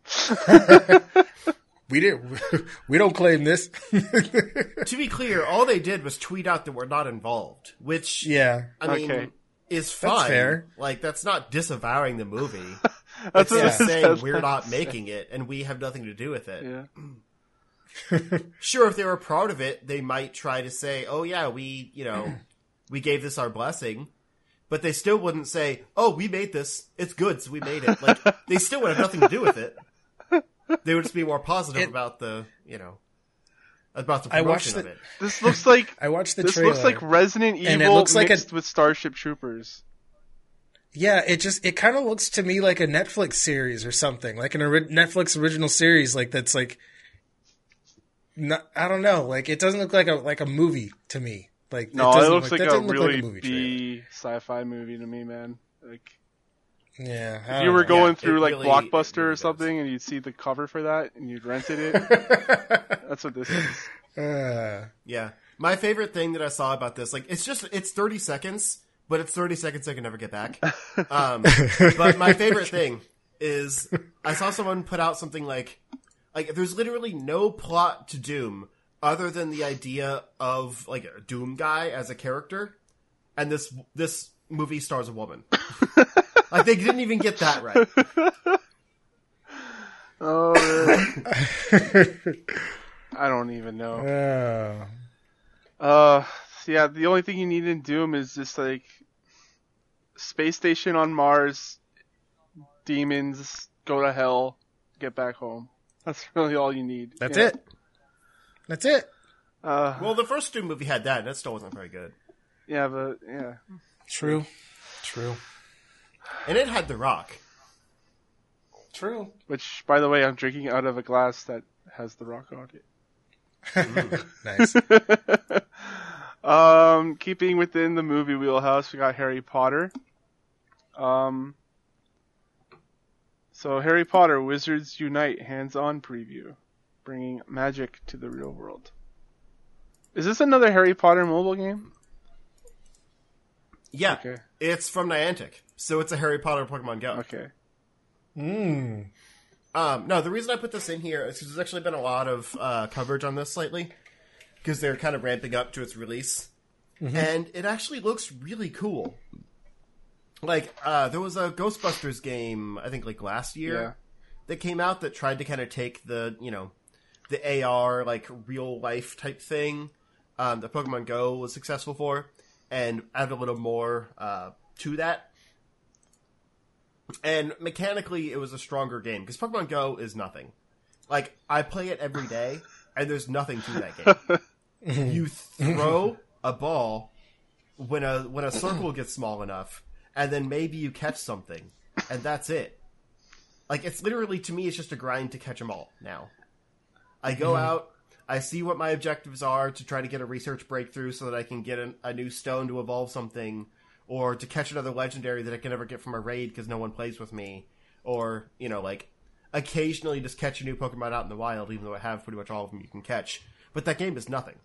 We didn't. We don't claim this. To be clear, all they did was tweet out that we're not involved, which yeah. I mean Okay. is fine. fair. Like that's not disavowing the movie. That's it's what just it saying says. we're not making it and we have nothing to do with it. Yeah. Sure, if they were proud of it, they might try to say, "Oh yeah, we, you know, we gave this our blessing," but they still wouldn't say, "Oh, we made this. It's good, so we made it." Like they still would have nothing to do with it. They would just be more positive It- about the, you know, about the I watched promotion of the- it. This looks like I watched the this trailer. looks like Resident Evil And it looks like a- mixed with Starship Troopers. Yeah, it just it kind of looks to me like a Netflix series or something, like an ori- Netflix original series, like that's like, not, I don't know, like it doesn't look like a like a movie to me. Like No, it, doesn't looks like that a didn't look really movie trailer. B sci-fi movie to me, man. Like Yeah, if you were know. going it through like really- Blockbuster really or does. something, and you'd see the cover for that, and you'd rented it. That's what this is. Uh, Yeah. My favorite thing that I saw about this, like, it's just, it's 30 seconds, but it's 30 seconds I can never get back. Um, but my favorite thing is I saw someone put out something like, like, there's literally no plot to Doom other than the idea of, like, a Doom guy as a character, and this, this movie stars a woman. like, they didn't even get that right. Oh, really? I don't even know. uh, Uh, yeah, the only thing you need in Doom is just like space station on Mars, demons, go to hell, get back home. That's really all you need. that's Yeah. it. That's it. Uh, Well, the first Doom movie had that, and that still wasn't very good. yeah, but yeah, True. True. And it had The Rock. True. which by the way, I'm drinking out of a glass that has the rock on it. nice. Um, keeping within the movie wheelhouse, we got Harry Potter. Um, so Harry Potter Wizards Unite hands-on preview, bringing magic to the real world. Is this another Harry Potter mobile game? Yeah. Okay. It's from Niantic, so it's a Harry Potter Pokemon Go. Okay. Mm. Um, no, the reason I put this in here is because there's actually been a lot of uh, coverage on this lately, because they're kind of ramping up to its release, and it actually looks really cool. Like, uh, there was a Ghostbusters game, I think, like last year, Yeah. that came out that tried to kind of take the, you know, the AR like real life type thing um, that Pokemon Go was successful for, and add a little more uh, to that. And mechanically, it was a stronger game because Pokemon Go is nothing. Like I play it every day, and there's nothing to that game. you throw a ball when a when a circle gets small enough, and then maybe you catch something, and that's it. Like it's literally to me, it's just a grind to catch them all. Now, I go out, I see what my objectives are to try to get a research breakthrough so that I can get an, a new stone to evolve something, or to catch another legendary that I can never get from a raid because no one plays with me, or you know like occasionally just catch a new Pokemon out in the wild, even though I have pretty much all of them you can catch. But that game is nothing.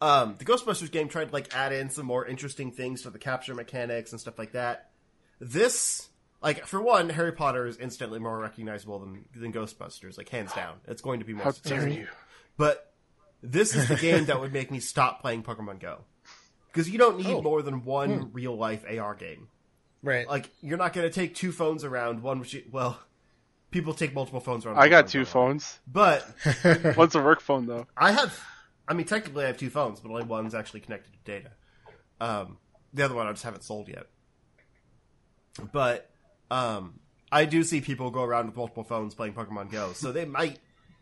Um, the Ghostbusters game tried to like add in some more interesting things to the capture mechanics and stuff like that. This, like, for one, Harry Potter is instantly more recognizable than than Ghostbusters, like hands down. It's going to be more. How successful. dare you? But this is the game that would make me stop playing Pokemon Go because you don't need Oh. more than one real life AR game Right. like you're not going to take two phones around one which you, well people take multiple phones around I got two Go. phones. but One's a work phone though. i have i mean technically i have two phones but only one's actually connected to data um the other one i just haven't sold yet but um i do see people go around with multiple phones playing pokemon go so they might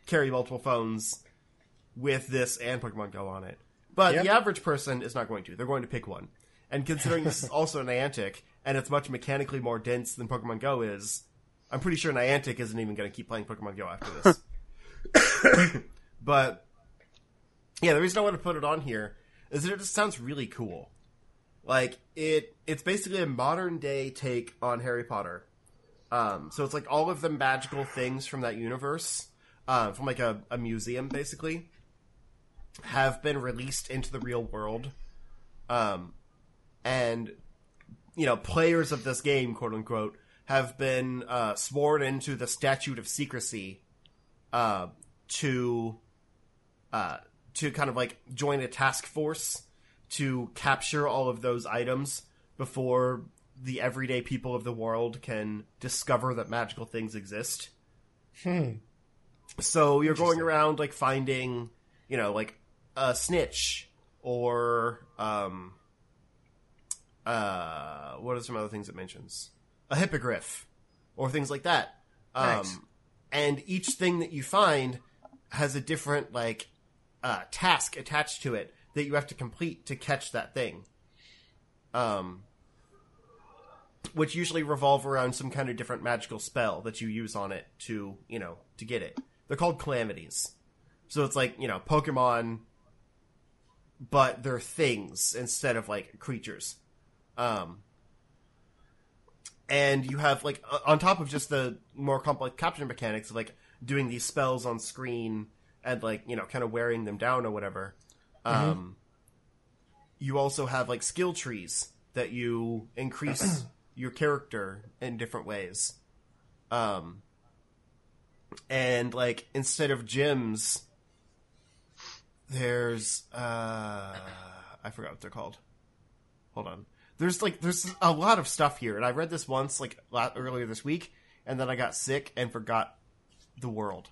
carry multiple phones with this and pokemon go on it but Yep. the average person is not going to they're going to pick one and considering this is also Niantic and it's much mechanically more dense than Pokemon Go is, I'm pretty sure Niantic isn't even going to keep playing Pokemon Go after this. but yeah, the reason I want to put it on here is that it just sounds really cool. Like it, it's basically a modern day take on Harry Potter. Um, so it's like all of the magical things from that universe, uh, from like a, a museum, basically, have been released into the real world. Um, and you know, players of this game, quote unquote, have been uh, sworn into the statute of secrecy uh, to uh, to kind of like join a task force to capture all of those items before the everyday people of the world can discover that magical things exist. Hmm. So you're going around like finding, you know, like a snitch or um uh what are some other things it mentions? A hippogriff or things like that. Um Nice. and each thing that you find has a different like uh task attached to it that you have to complete to catch that thing. Um which usually revolve around some kind of different magical spell that you use on it to, you know, to get it. They're called calamities. So it's like, you know, Pokemon but they're things instead of like creatures. Um and you have like on top of just the more complex capture mechanics of like doing these spells on screen and like, you know, kind of wearing them down or whatever. Um you also have like skill trees that you increase your character in different ways. Um and like instead of gyms there's uh I forgot what they're called. Hold on. There's like there's a lot of stuff here and I read this once like earlier this week and then I got sick and forgot the world.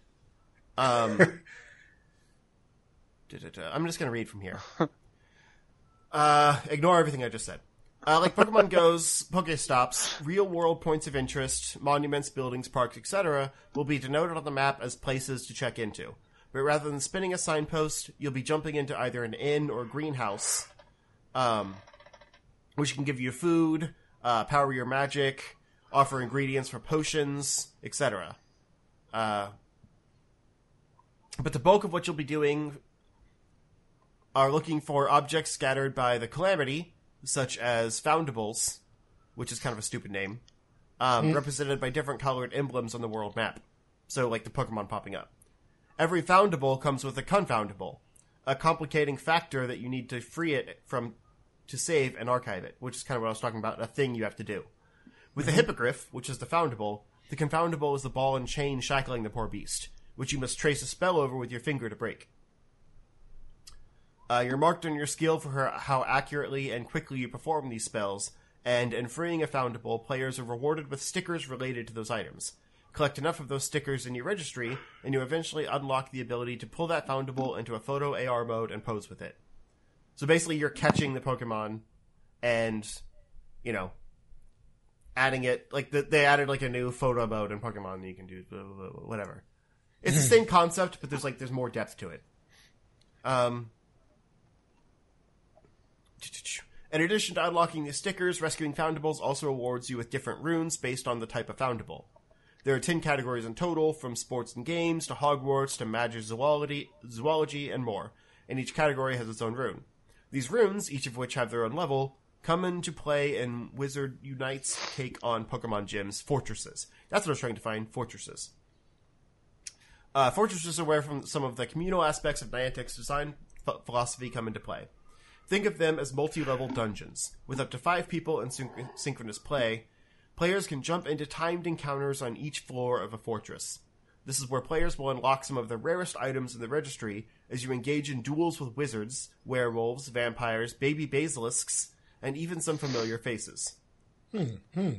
Um. I'm just going to read from here. Uh, ignore everything I just said. Uh, like Pokemon Go's Pokestops, real world points of interest, monuments, buildings, parks, etc., will be denoted on the map as places to check into. But rather than spinning a signpost, you'll be jumping into either an inn or greenhouse, um, which can give you food, uh, power your magic, offer ingredients for potions, etc. Uh, but the bulk of what you'll be doing are looking for objects scattered by the calamity, such as foundables, which is kind of a stupid name, um, represented by different colored emblems on the world map. So, like the Pokemon popping up. Every foundable comes with a confoundable, a complicating factor that you need to free it from to save and archive it, which is kind of what I was talking about, a thing you have to do. With the hippogriff, which is the foundable, the confoundable is the ball and chain shackling the poor beast, which you must trace a spell over with your finger to break. Uh, you're marked on your skill for her, how accurately and quickly you perform these spells, and in freeing a foundable, players are rewarded with stickers related to those items. Collect enough of those stickers in your registry, and you eventually unlock the ability to pull that foundable into a photo AR mode and pose with it. So basically, you're catching the Pokemon, and you know, adding it like the, they added like a new photo mode in Pokemon that you can do blah, blah, blah, whatever. It's the same concept, but there's like there's more depth to it. Um, in addition to unlocking the stickers, rescuing foundables also awards you with different runes based on the type of foundable. There are 10 categories in total, from sports and games to Hogwarts to magic, zoology, zoology, and more, and each category has its own rune. These runes, each of which have their own level, come into play in Wizard Unite's take on Pokemon Gyms Fortresses. That's what I was trying to find, Fortresses. Uh, fortresses are where from some of the communal aspects of Niantic's design ph- philosophy come into play. Think of them as multi-level dungeons. With up to five people in synch- synchronous play, players can jump into timed encounters on each floor of a fortress. This is where players will unlock some of the rarest items in the registry as you engage in duels with wizards, werewolves, vampires, baby basilisks, and even some familiar faces.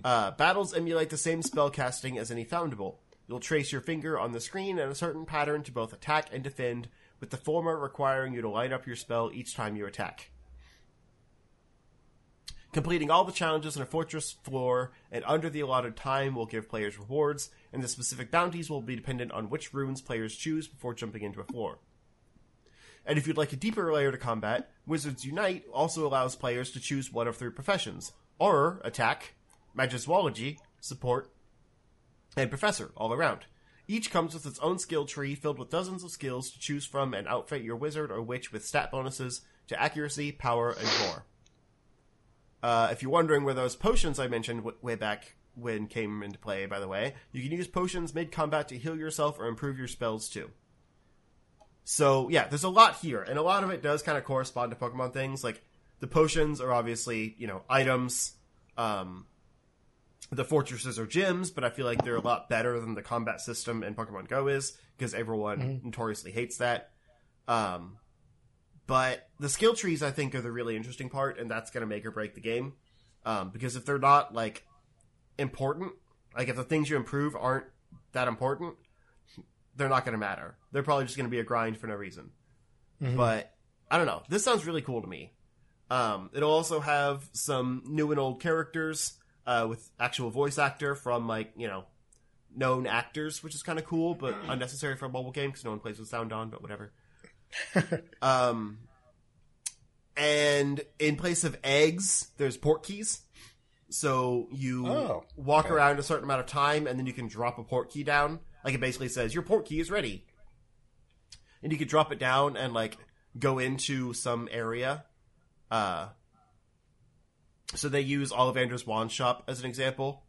Uh, battles emulate the same spell casting as any foundable. You'll trace your finger on the screen in a certain pattern to both attack and defend, with the former requiring you to line up your spell each time you attack. Completing all the challenges on a fortress floor and under the allotted time will give players rewards, and the specific bounties will be dependent on which runes players choose before jumping into a floor. And if you'd like a deeper layer to combat, Wizards Unite also allows players to choose one of three professions Auror, Attack, Magizoology, Support, and Professor, all around. Each comes with its own skill tree filled with dozens of skills to choose from and outfit your wizard or witch with stat bonuses to accuracy, power, and more. Uh, if you're wondering where those potions I mentioned w- way back when came into play, by the way, you can use potions mid combat to heal yourself or improve your spells too. So yeah, there's a lot here, and a lot of it does kind of correspond to Pokemon things. Like the potions are obviously you know items. Um, the fortresses are gyms, but I feel like they're a lot better than the combat system in Pokemon Go is because everyone notoriously hates that. Um, but the skill trees, I think, are the really interesting part, and that's going to make or break the game. Um, because if they're not like important, like if the things you improve aren't that important, they're not going to matter. They're probably just going to be a grind for no reason. But I don't know. This sounds really cool to me. Um, it'll also have some new and old characters uh, with actual voice actor from like you know known actors, which is kind of cool, but unnecessary for a mobile game because no one plays with sound on. But whatever. um, and in place of eggs, there's port keys. So you Oh, walk okay. around a certain amount of time, and then you can drop a port key down. Like it basically says, your port key is ready, and you can drop it down and like go into some area. Uh, so they use Ollivander's wand shop as an example.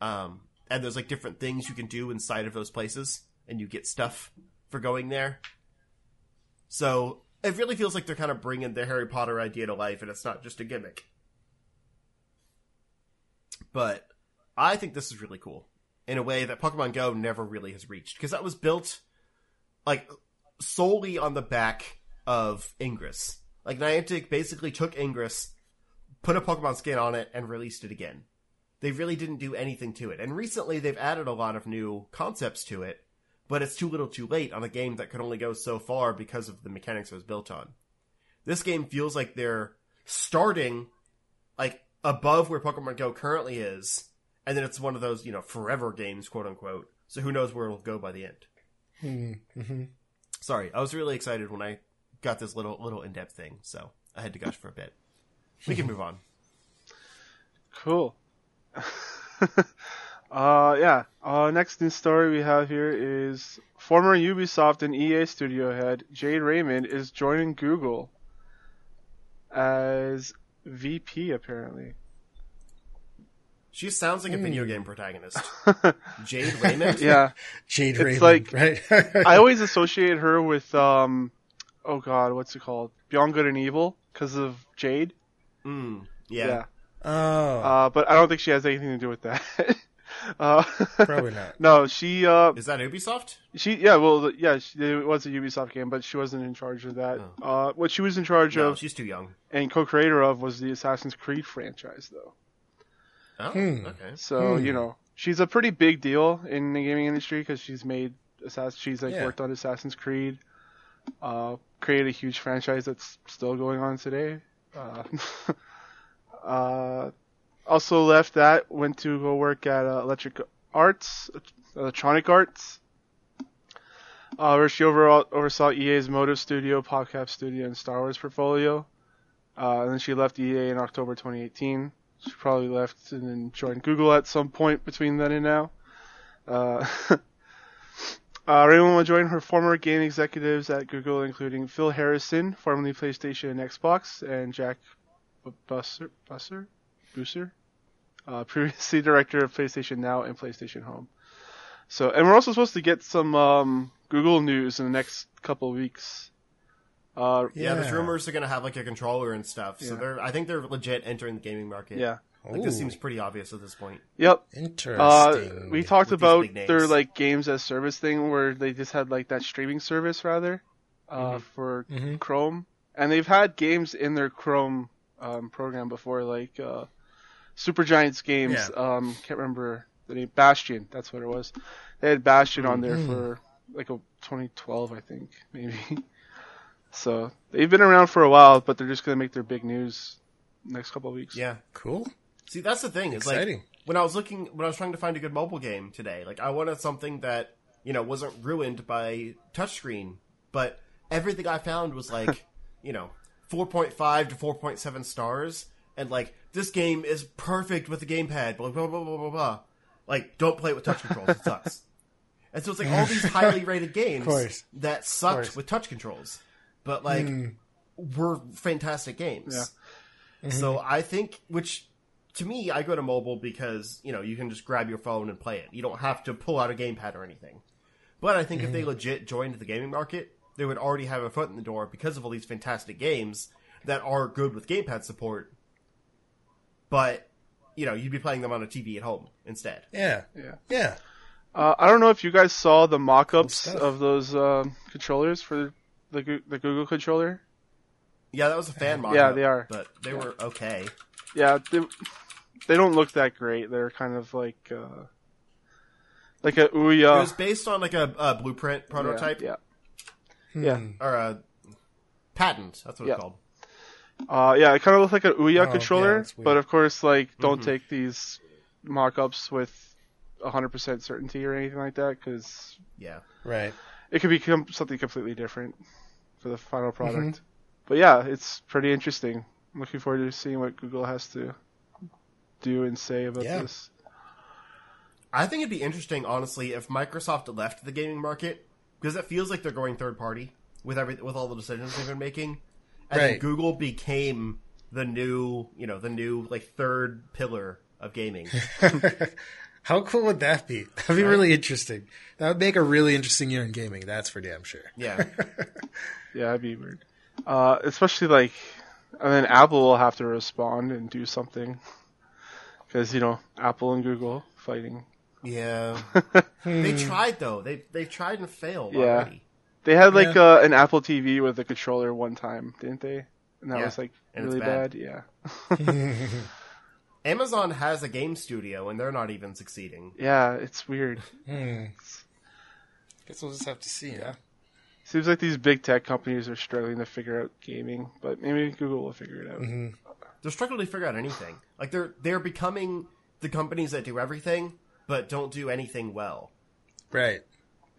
Um, and there's like different things you can do inside of those places, and you get stuff for going there. So it really feels like they're kind of bringing the Harry Potter idea to life, and it's not just a gimmick. But I think this is really cool in a way that Pokemon Go never really has reached because that was built like solely on the back of Ingress. Like Niantic basically took Ingress, put a Pokemon skin on it, and released it again. They really didn't do anything to it. And recently they've added a lot of new concepts to it, but it's too little too late on a game that could only go so far because of the mechanics it was built on. This game feels like they're starting like above where Pokemon Go currently is, and then it's one of those, you know, forever games, quote unquote. So who knows where it'll go by the end. Mm-hmm. Sorry, I was really excited when I got this little little in depth thing, so I had to gush for a bit. We can move on. Cool. uh, yeah. Uh, next news story we have here is former Ubisoft and EA studio head Jade Raymond is joining Google as VP apparently. She sounds like a Hmm. video game protagonist. Jade Raymond. Yeah. Jade It's Raymond, like- right? I always associate her with um, oh god, what's it called? Beyond Good and Evil because of Jade. Mm, yeah. oh, Uh, but I don't think she has anything to do with that. uh, probably not. No, she uh, Is that Ubisoft? She yeah well yeah she, it was a Ubisoft game but she wasn't in charge of that. Uh, what she was in charge No, of she's too young. and co-creator of was the Assassin's Creed franchise though. Oh, Hmm. okay. So Hmm. you know she's a pretty big deal in the gaming industry because she's made Assass- she's like Yeah. worked on Assassin's Creed, uh, created a huge franchise that's still going on today. Uh, uh, also left that went to go work at uh, Electric Arts, Electronic Arts. uh, where she overall, oversaw EA's Motive Studio, PodCap Studio, and Star Wars portfolio. Uh, and then she left EA in October 2018. She probably left and then joined Google at some point between then and now. Uh, uh, Raymond will join her former game executives at Google, including Phil Harrison, formerly PlayStation and Xbox, and Jack Buser, Buser, Buser, uh, previously director of PlayStation Now and PlayStation Home. So, and we're also supposed to get some um, Google news in the next couple of weeks. Uh, Yeah, there's rumors they're gonna have like a controller and stuff. So Yeah. they're, I think they're legit entering the gaming market. yeah. like this seems pretty obvious at this point. Yep. Uh, Interesting. we talked With about big their like games as service thing where they just had like that streaming service rather uh, Mhm. for Mhm. Chrome, and they've had games in their Chrome um, program before, like uh, Supergiant's games. Yeah. Um, can't remember the name. Bastion. That's what it was. They had Bastion on there for like a 2012, I think, maybe. so they've been around for a while, but they're just gonna make their big news next couple of weeks. Yeah. cool. See, that's the thing. Is like Exciting. when I was looking, when I was trying to find a good mobile game today, like I wanted something that you know wasn't ruined by touchscreen, but everything I found was like, you know, four point five to four point seven stars, and like this game is perfect with the gamepad. Blah blah blah blah blah blah. Like, don't play it with touch controls; it sucks. And so it's like all these highly rated games that sucked with touch controls, but like were fantastic games. Yeah. So I think, which to me, I go to mobile because you know you can just grab your phone and play it. You don't have to pull out a gamepad or anything. But I think if they legit joined the gaming market, they would already have a foot in the door because of all these fantastic games that are good with gamepad support. But you know, you'd be playing them on a TV at home instead. Yeah. Yeah. Yeah. Uh, I don't know if you guys saw the mock-ups of those um, controllers for the the Google controller. Yeah, that was a fan mod. Yeah, they are. but they were okay. Yeah, they, they don't look that great. They're kind of like uh, like a Ouya. It was based on like a, a blueprint prototype Yeah, yeah, Hmm. or a patent. That's what Yeah. it's called. Uh, yeah. It kind of looks like an Ouya Oh, controller, that's weird. but of course, like, don't Mhm. take these mock-ups with 100% certainty or anything like that, because Yeah. Right. it could become something completely different for the final product. Mm-hmm. But yeah, it's pretty interesting. I'm looking forward to seeing what Google has to do and say about Yeah. this. I think it'd be interesting, honestly, if Microsoft left the gaming market because it feels like they're going third party with every with all the decisions they've been making, and Right. Google became the new, you know, the new like third pillar of gaming. How cool would that be? That'd be really interesting. That would make a really interesting year in gaming. That's for damn sure. yeah, Yeah, that'd be weird. Uh, especially like, and then Apple will have to respond and do something. Because, you know, Apple and Google fighting. yeah. they tried though. They they tried and failed Yeah. already. They had like Yeah. uh, an Apple TV with a controller one time, didn't they? And that Yeah, was like and really bad. bad. Yeah. Amazon has a game studio and they're not even succeeding. Yeah, it's weird. Hmm. Guess we'll just have to see. Yeah. Seems like these big tech companies are struggling to figure out gaming, but maybe Google will figure it out. Mm-hmm. They're struggling to figure out anything. Like they're they're becoming the companies that do everything but don't do anything well. Right.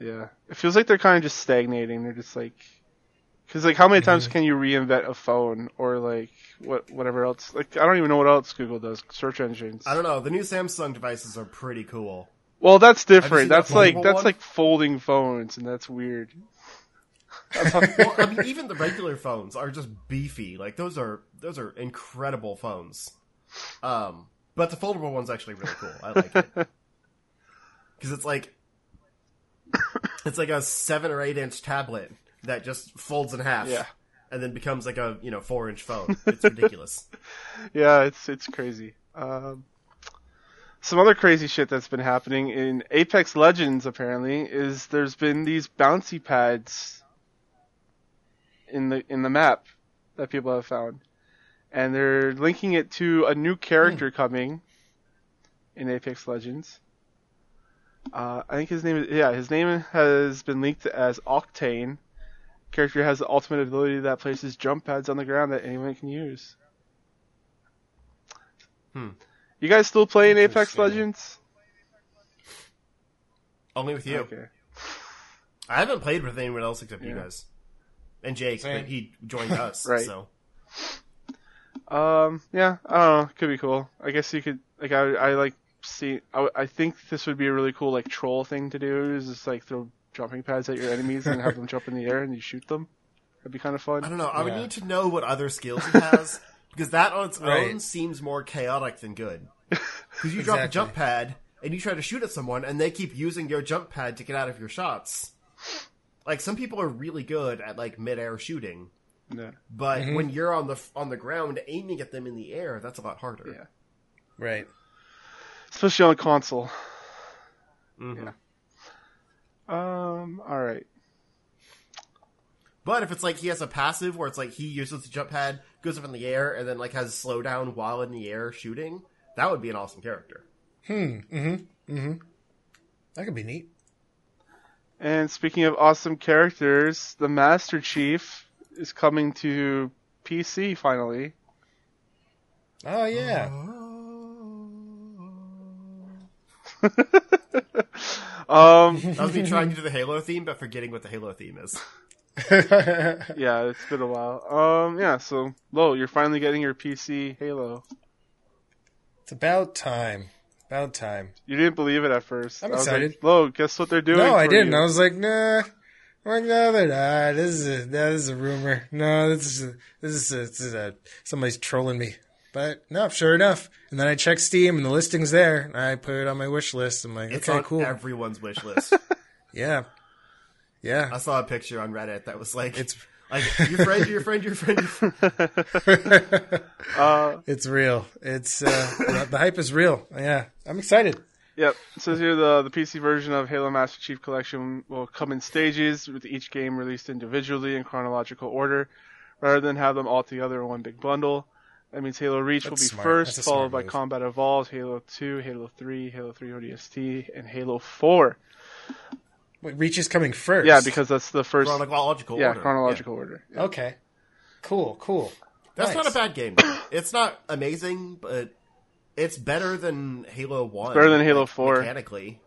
Yeah, it feels like they're kind of just stagnating. They're just like, because like, how many times can you reinvent a phone or like what whatever else? Like, I don't even know what else Google does. Search engines. I don't know. The new Samsung devices are pretty cool. Well, that's different. that That's like that's one? like folding phones, and that's weird. well, I mean, even the regular phones are just beefy. Like those are those are incredible phones. Um, but the foldable one's actually really cool. I like it because it's like it's like a seven or eight inch tablet that just folds in half. Yeah. And then becomes like a you know four inch phone. It's ridiculous. Yeah, it's it's crazy. Um, some other crazy shit that's been happening in Apex Legends apparently is there's been these bouncy pads in the in the map that people have found, and they're linking it to a new character coming in Apex Legends. Uh, I think his name is yeah his name has been linked as Octane. Character has the ultimate ability that places jump pads on the ground that anyone can use. Hmm. You guys still playing Apex Legends? Only with you. Okay. I haven't played with anyone else except you guys and Jake, Same. but he joined us. Right. So Um, yeah, I don't know. Could be cool. I guess you could like I I like see. I, I think this would be a really cool like troll thing to do. Is just like throw jumping pads at your enemies and have them jump in the air and you shoot them. That'd be kind of fun. I don't know. I would need to know what other skills he has because that on its own seems more chaotic than good. Because you drop a jump pad and you try to shoot at someone, and they keep using your jump pad to get out of your shots. Like some people are really good at like mid-air shooting, Yeah. but Mm-hmm. when you're on the on the ground aiming at them in the air, that's a lot harder. Yeah. Right. Especially on console. Mhm. Um. All right. But if it's like he has a passive where it's like he uses the jump pad, goes up in the air, and then like has slowdown while in the air shooting, that would be an awesome character. Hmm. Mm-hmm. Mm-hmm. That could be neat. And speaking of awesome characters, the Master Chief is coming to PC finally. Oh yeah. Um. That was me trying to do the Halo theme, but forgetting what the Halo theme is. yeah, it's been a while. Um. Yeah. So, Lo, you're finally getting your PC Halo. It's about time. About time. You didn't believe it at first. I'm I was excited. Like, Lo, guess what they're doing? No, I didn't. you?" I was like, nah. I'm like, no, they're not. This is a, no, this is a rumor. No, this is a, this is a, this is a somebody's trolling me. But no, sure enough. And then I checked Steam and the listing's there. And I put it on my wish list. I'm like, It's okay, on cool. everyone's wish list. yeah, yeah. I saw a picture on Reddit that was like, It's like your friend, your friend, your friend. Your friend. Uh. it's real. It's uh, the hype is real. Yeah, I'm excited. Yep. It says here the the PC version of Halo Master Chief Collection will come in stages, with each game released individually in chronological order, rather than have them all together in one big bundle. That means Halo Reach will be smart. first, followed by move. Combat Evolved, Halo 2, Halo 3, Halo 3 ODST, and Halo 4. Wait, Reach is coming first. Yeah, because that's the first. Chronological yeah, order. chronological order. Yeah. okay, cool, cool. That's Nice. not a bad game. It's not amazing, but it's better than Halo One. better than Halo like, 4. mechanically.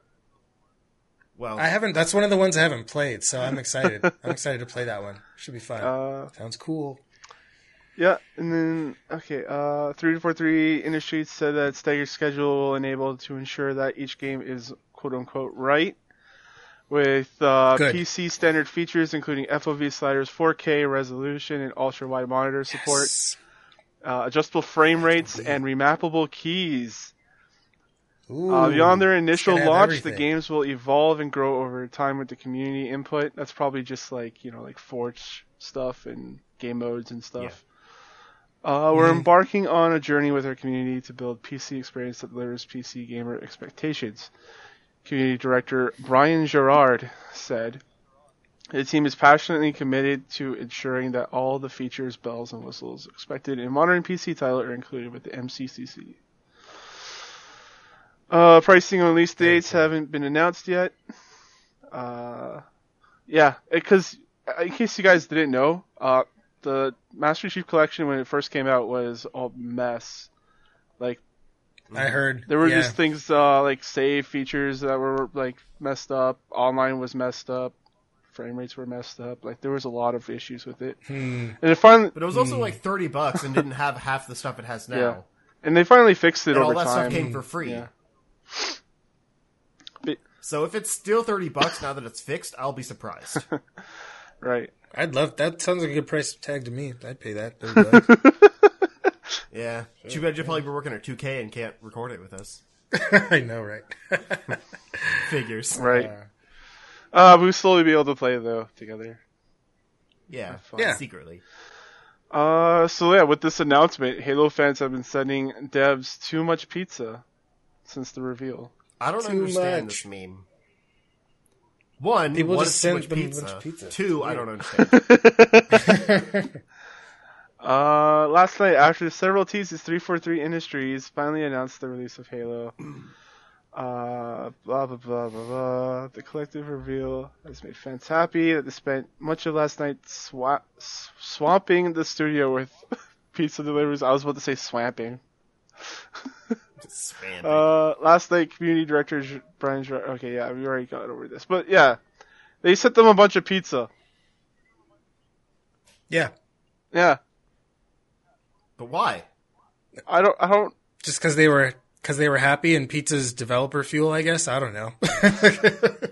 Well, I haven't. That's one of the ones I haven't played, so I'm excited. I'm excited to play that one. Should be fun. Uh, Sounds cool. Yeah, and then okay, uh, three to four three Industries said that staggered schedule will enable to ensure that each game is quote unquote right, with uh, Good. PC standard features including FOV sliders, 4K resolution, and ultra wide monitor support, Yes. uh, adjustable frame rates, and remappable keys. Ooh, Uh, beyond their initial launch, the games will evolve and grow over time with the community input. That's probably just like you know, like Forge stuff and game modes and stuff. Uh, we're Mhm. embarking on a journey with our community to build PC experience that delivers PC gamer expectations. Community director Brian Jarrard said, "The team is passionately committed to ensuring that all the features, bells, and whistles expected in modern PC title are included with the MCCC." Uh, pricing and release dates haven't been announced yet. Uh, yeah, because in case you guys didn't know, uh, the Master Chief Collection when it first came out was a mess. Like I heard there were yeah. just things uh, like save features that were like messed up. Online was messed up. Frame rates were messed up. Like there was a lot of issues with it. Hmm. And it finally, but it was also like thirty bucks and didn't have half the stuff it has now. Yeah. and they finally fixed it And all that time. stuff came for free. Yeah. So if it's still thirty bucks now that it's fixed, I'll be surprised. Right. I'd love that. Sounds like a good price tag to me. I'd pay that. That'd be yeah. Too bad you probably were working at two K and can't record it with us. I know, right? Figures. Right. Uh, Uh, we'll slowly be able to play though together. Yeah. Yeah. Secretly. Uh, so yeah, with this announcement, Halo fans have been sending devs too much pizza since the reveal. I don't Too understand much. this meme. One, People what just send much them a pizza? bunch of pizza. Two, It's I don't understand. Uh, last night, after several teases, 343 Industries finally announced the release of Halo. Uh, blah blah blah blah blah. The collective reveal has made fans happy that they spent much of last night swa- swamping the studio with pizza deliveries. I was about to say swamping. Spam. Uh, last night, community director J- Brian. Ger- okay, yeah, we already got over this, but yeah, They sent them a bunch of pizza. Yeah, Yeah, But why? I don't. I don't. just because they were because they were happy and pizza's developer fuel. I guess I don't know.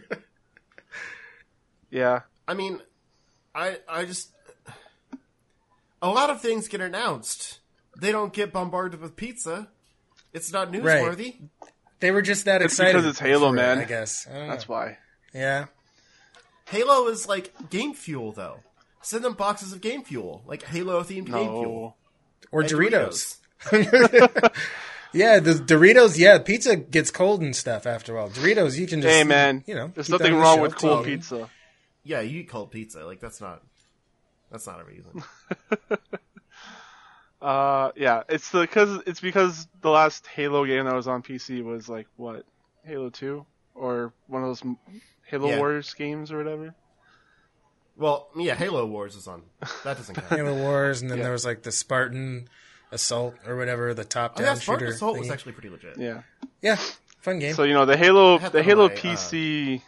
Yeah, I mean, I I just a lot of things get announced. They don't get bombarded with pizza. It's not newsworthy. they were just that It's excited. because it's Halo, for it, man. I guess I that's know. why. Yeah, Halo is like game fuel, though. Send them boxes of game fuel, like Halo themed game fuel. Or And Doritos. yeah, the Doritos. Yeah, pizza gets cold and stuff after all. Doritos, you can just Hey, man. You know, there's nothing on the wrong with cold till- pizza. Yeah, you eat cold pizza. Like that's not that's not a reason. Uh, yeah, it's the because it's because the last Halo game that was on PC was like what Halo Two or one of those Halo Yeah. Wars games or whatever. well, yeah, Halo Wars is on. That doesn't count. Halo Wars, and then Yeah. there was like the Spartan Assault or whatever, the Oh, top-down yeah, Spartan shooter. Assault was thingy. actually pretty legit. Yeah. yeah, fun game. So you know the Halo the that on Halo my, uh, PC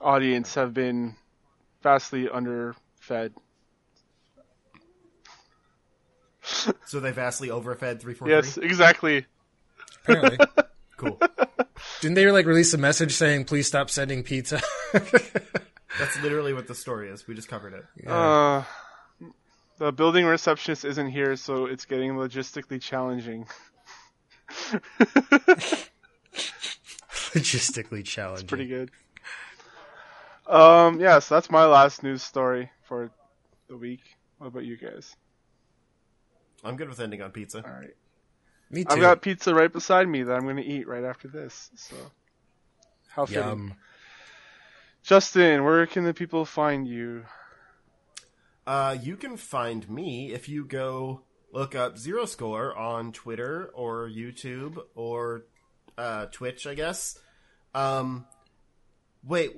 audience have been vastly underfed. So they vastly overfed three four Yes, exactly. Apparently, Cool. didn't they like release a message saying please stop sending pizza? That's literally what the story is. We just covered it. Uh, the building receptionist isn't here, so it's getting logistically challenging. Logistically challenging. Pretty good. Um, yeah, so that's my last news story for the week. What about you guys? I'm good with ending on pizza. All right. Me too. I've got pizza right beside me that I'm going to eat right after this. So, how fitting. Yum. Justin, where can the people find you? Uh, you can find me if you go look up Zero Score on Twitter or YouTube or uh, Twitch, I guess. Um, wait,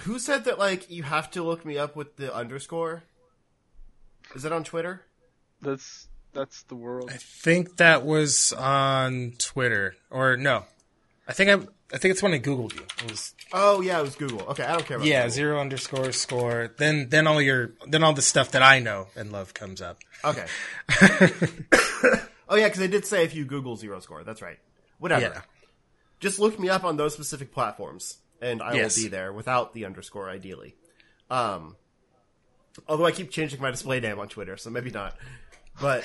who said that? Like, you have to look me up with the underscore? Is it on Twitter? That's that's the world. I think that was on Twitter, or no? I think I. I think it's when I googled you. It was Oh yeah, it was Google. Okay, I don't care about yeah Google. zero underscore score. Then then all your then all the stuff that I know and love comes up. Okay. oh yeah, because I did say if you Google Zero Score, that's right. Whatever. Yeah. Just look me up on those specific platforms, and I Yes. will be there without the underscore, ideally. Um, although I keep changing my display name on Twitter, so maybe not. But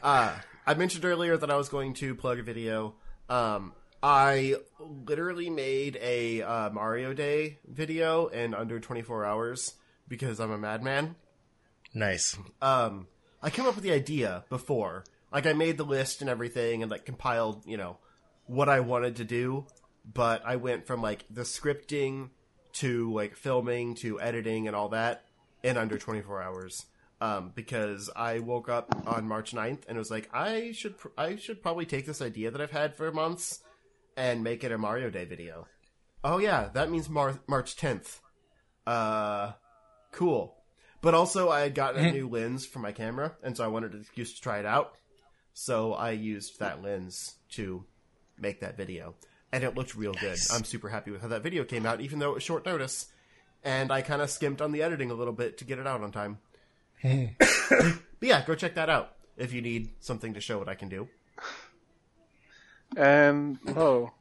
uh, I mentioned earlier that I was going to plug a video. Um, I literally made a uh, Mario Day video in under 24 hours because I'm a madman Nice. um I came up with the idea before. Like I made the list and everything and like compiled, you know, what I wanted to do, but I went from like the scripting to like filming to editing and all that in under 24 hours. Um, because I woke up on March 9th and was like, I should, pr- I should probably take this idea that I've had for months and make it a Mario Day video. Oh yeah, that means Mar- March 10th. Uh, cool. But also, I had gotten a new lens for my camera, and so I wanted an excuse to try it out. So I used that lens to make that video, and it looked real good. I'm super happy with how that video came out, even though it was short notice. And I kind of skimped on the editing a little bit to get it out on time. but yeah, go check that out if you need something to show what I can do. And oh,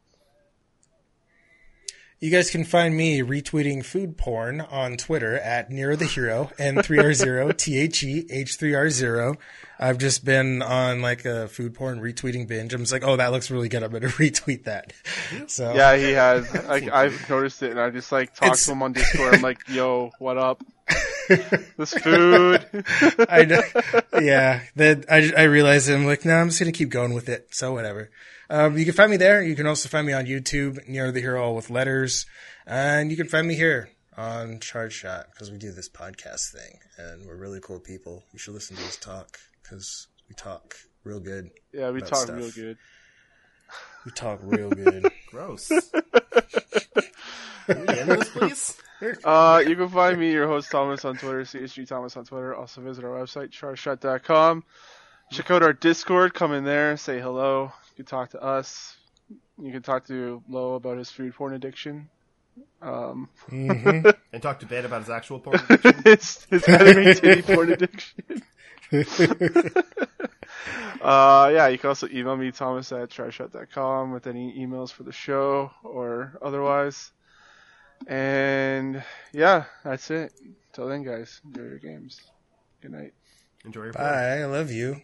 You guys can find me retweeting food porn on Twitter at Nero the Hero N3R0 T H E H3R0. I've just been on like a food porn retweeting binge. I'm just like, oh, that looks really good. I'm going to retweet that. So yeah, he has. Like I've noticed it, and I just like talk It's- to him on Discord. I'm like, "Yo, what up? this food." I know, yeah. Then I I realized I'm like, no, I'm just gonna keep going with it. So whatever. Um, you can find me there. You can also find me on YouTube, Nero the Hero all with letters, and you can find me here on Charge Shot because we do this podcast thing, and we're really cool people. You should listen to us talk because we talk real good. Yeah, we talk stuff. real good. We talk real good. Gross. Can we end this, please? Uh, you can find me, your host Thomas, on Twitter, CSG Thomas on Twitter. Also visit our website, chargeshot.com. Check out our Discord. Come in there, say hello. You can talk to us. You can talk to Lo about his food porn addiction. Um, And talk to Ben about his actual porn addiction. his, his anime titty porn addiction. uh, yeah, you can also email me, Thomas at chargeshot.com with any emails for the show or otherwise. And yeah, that's it. Till then, guys, enjoy your games. Good night. Enjoy your porn. Bye. I love you.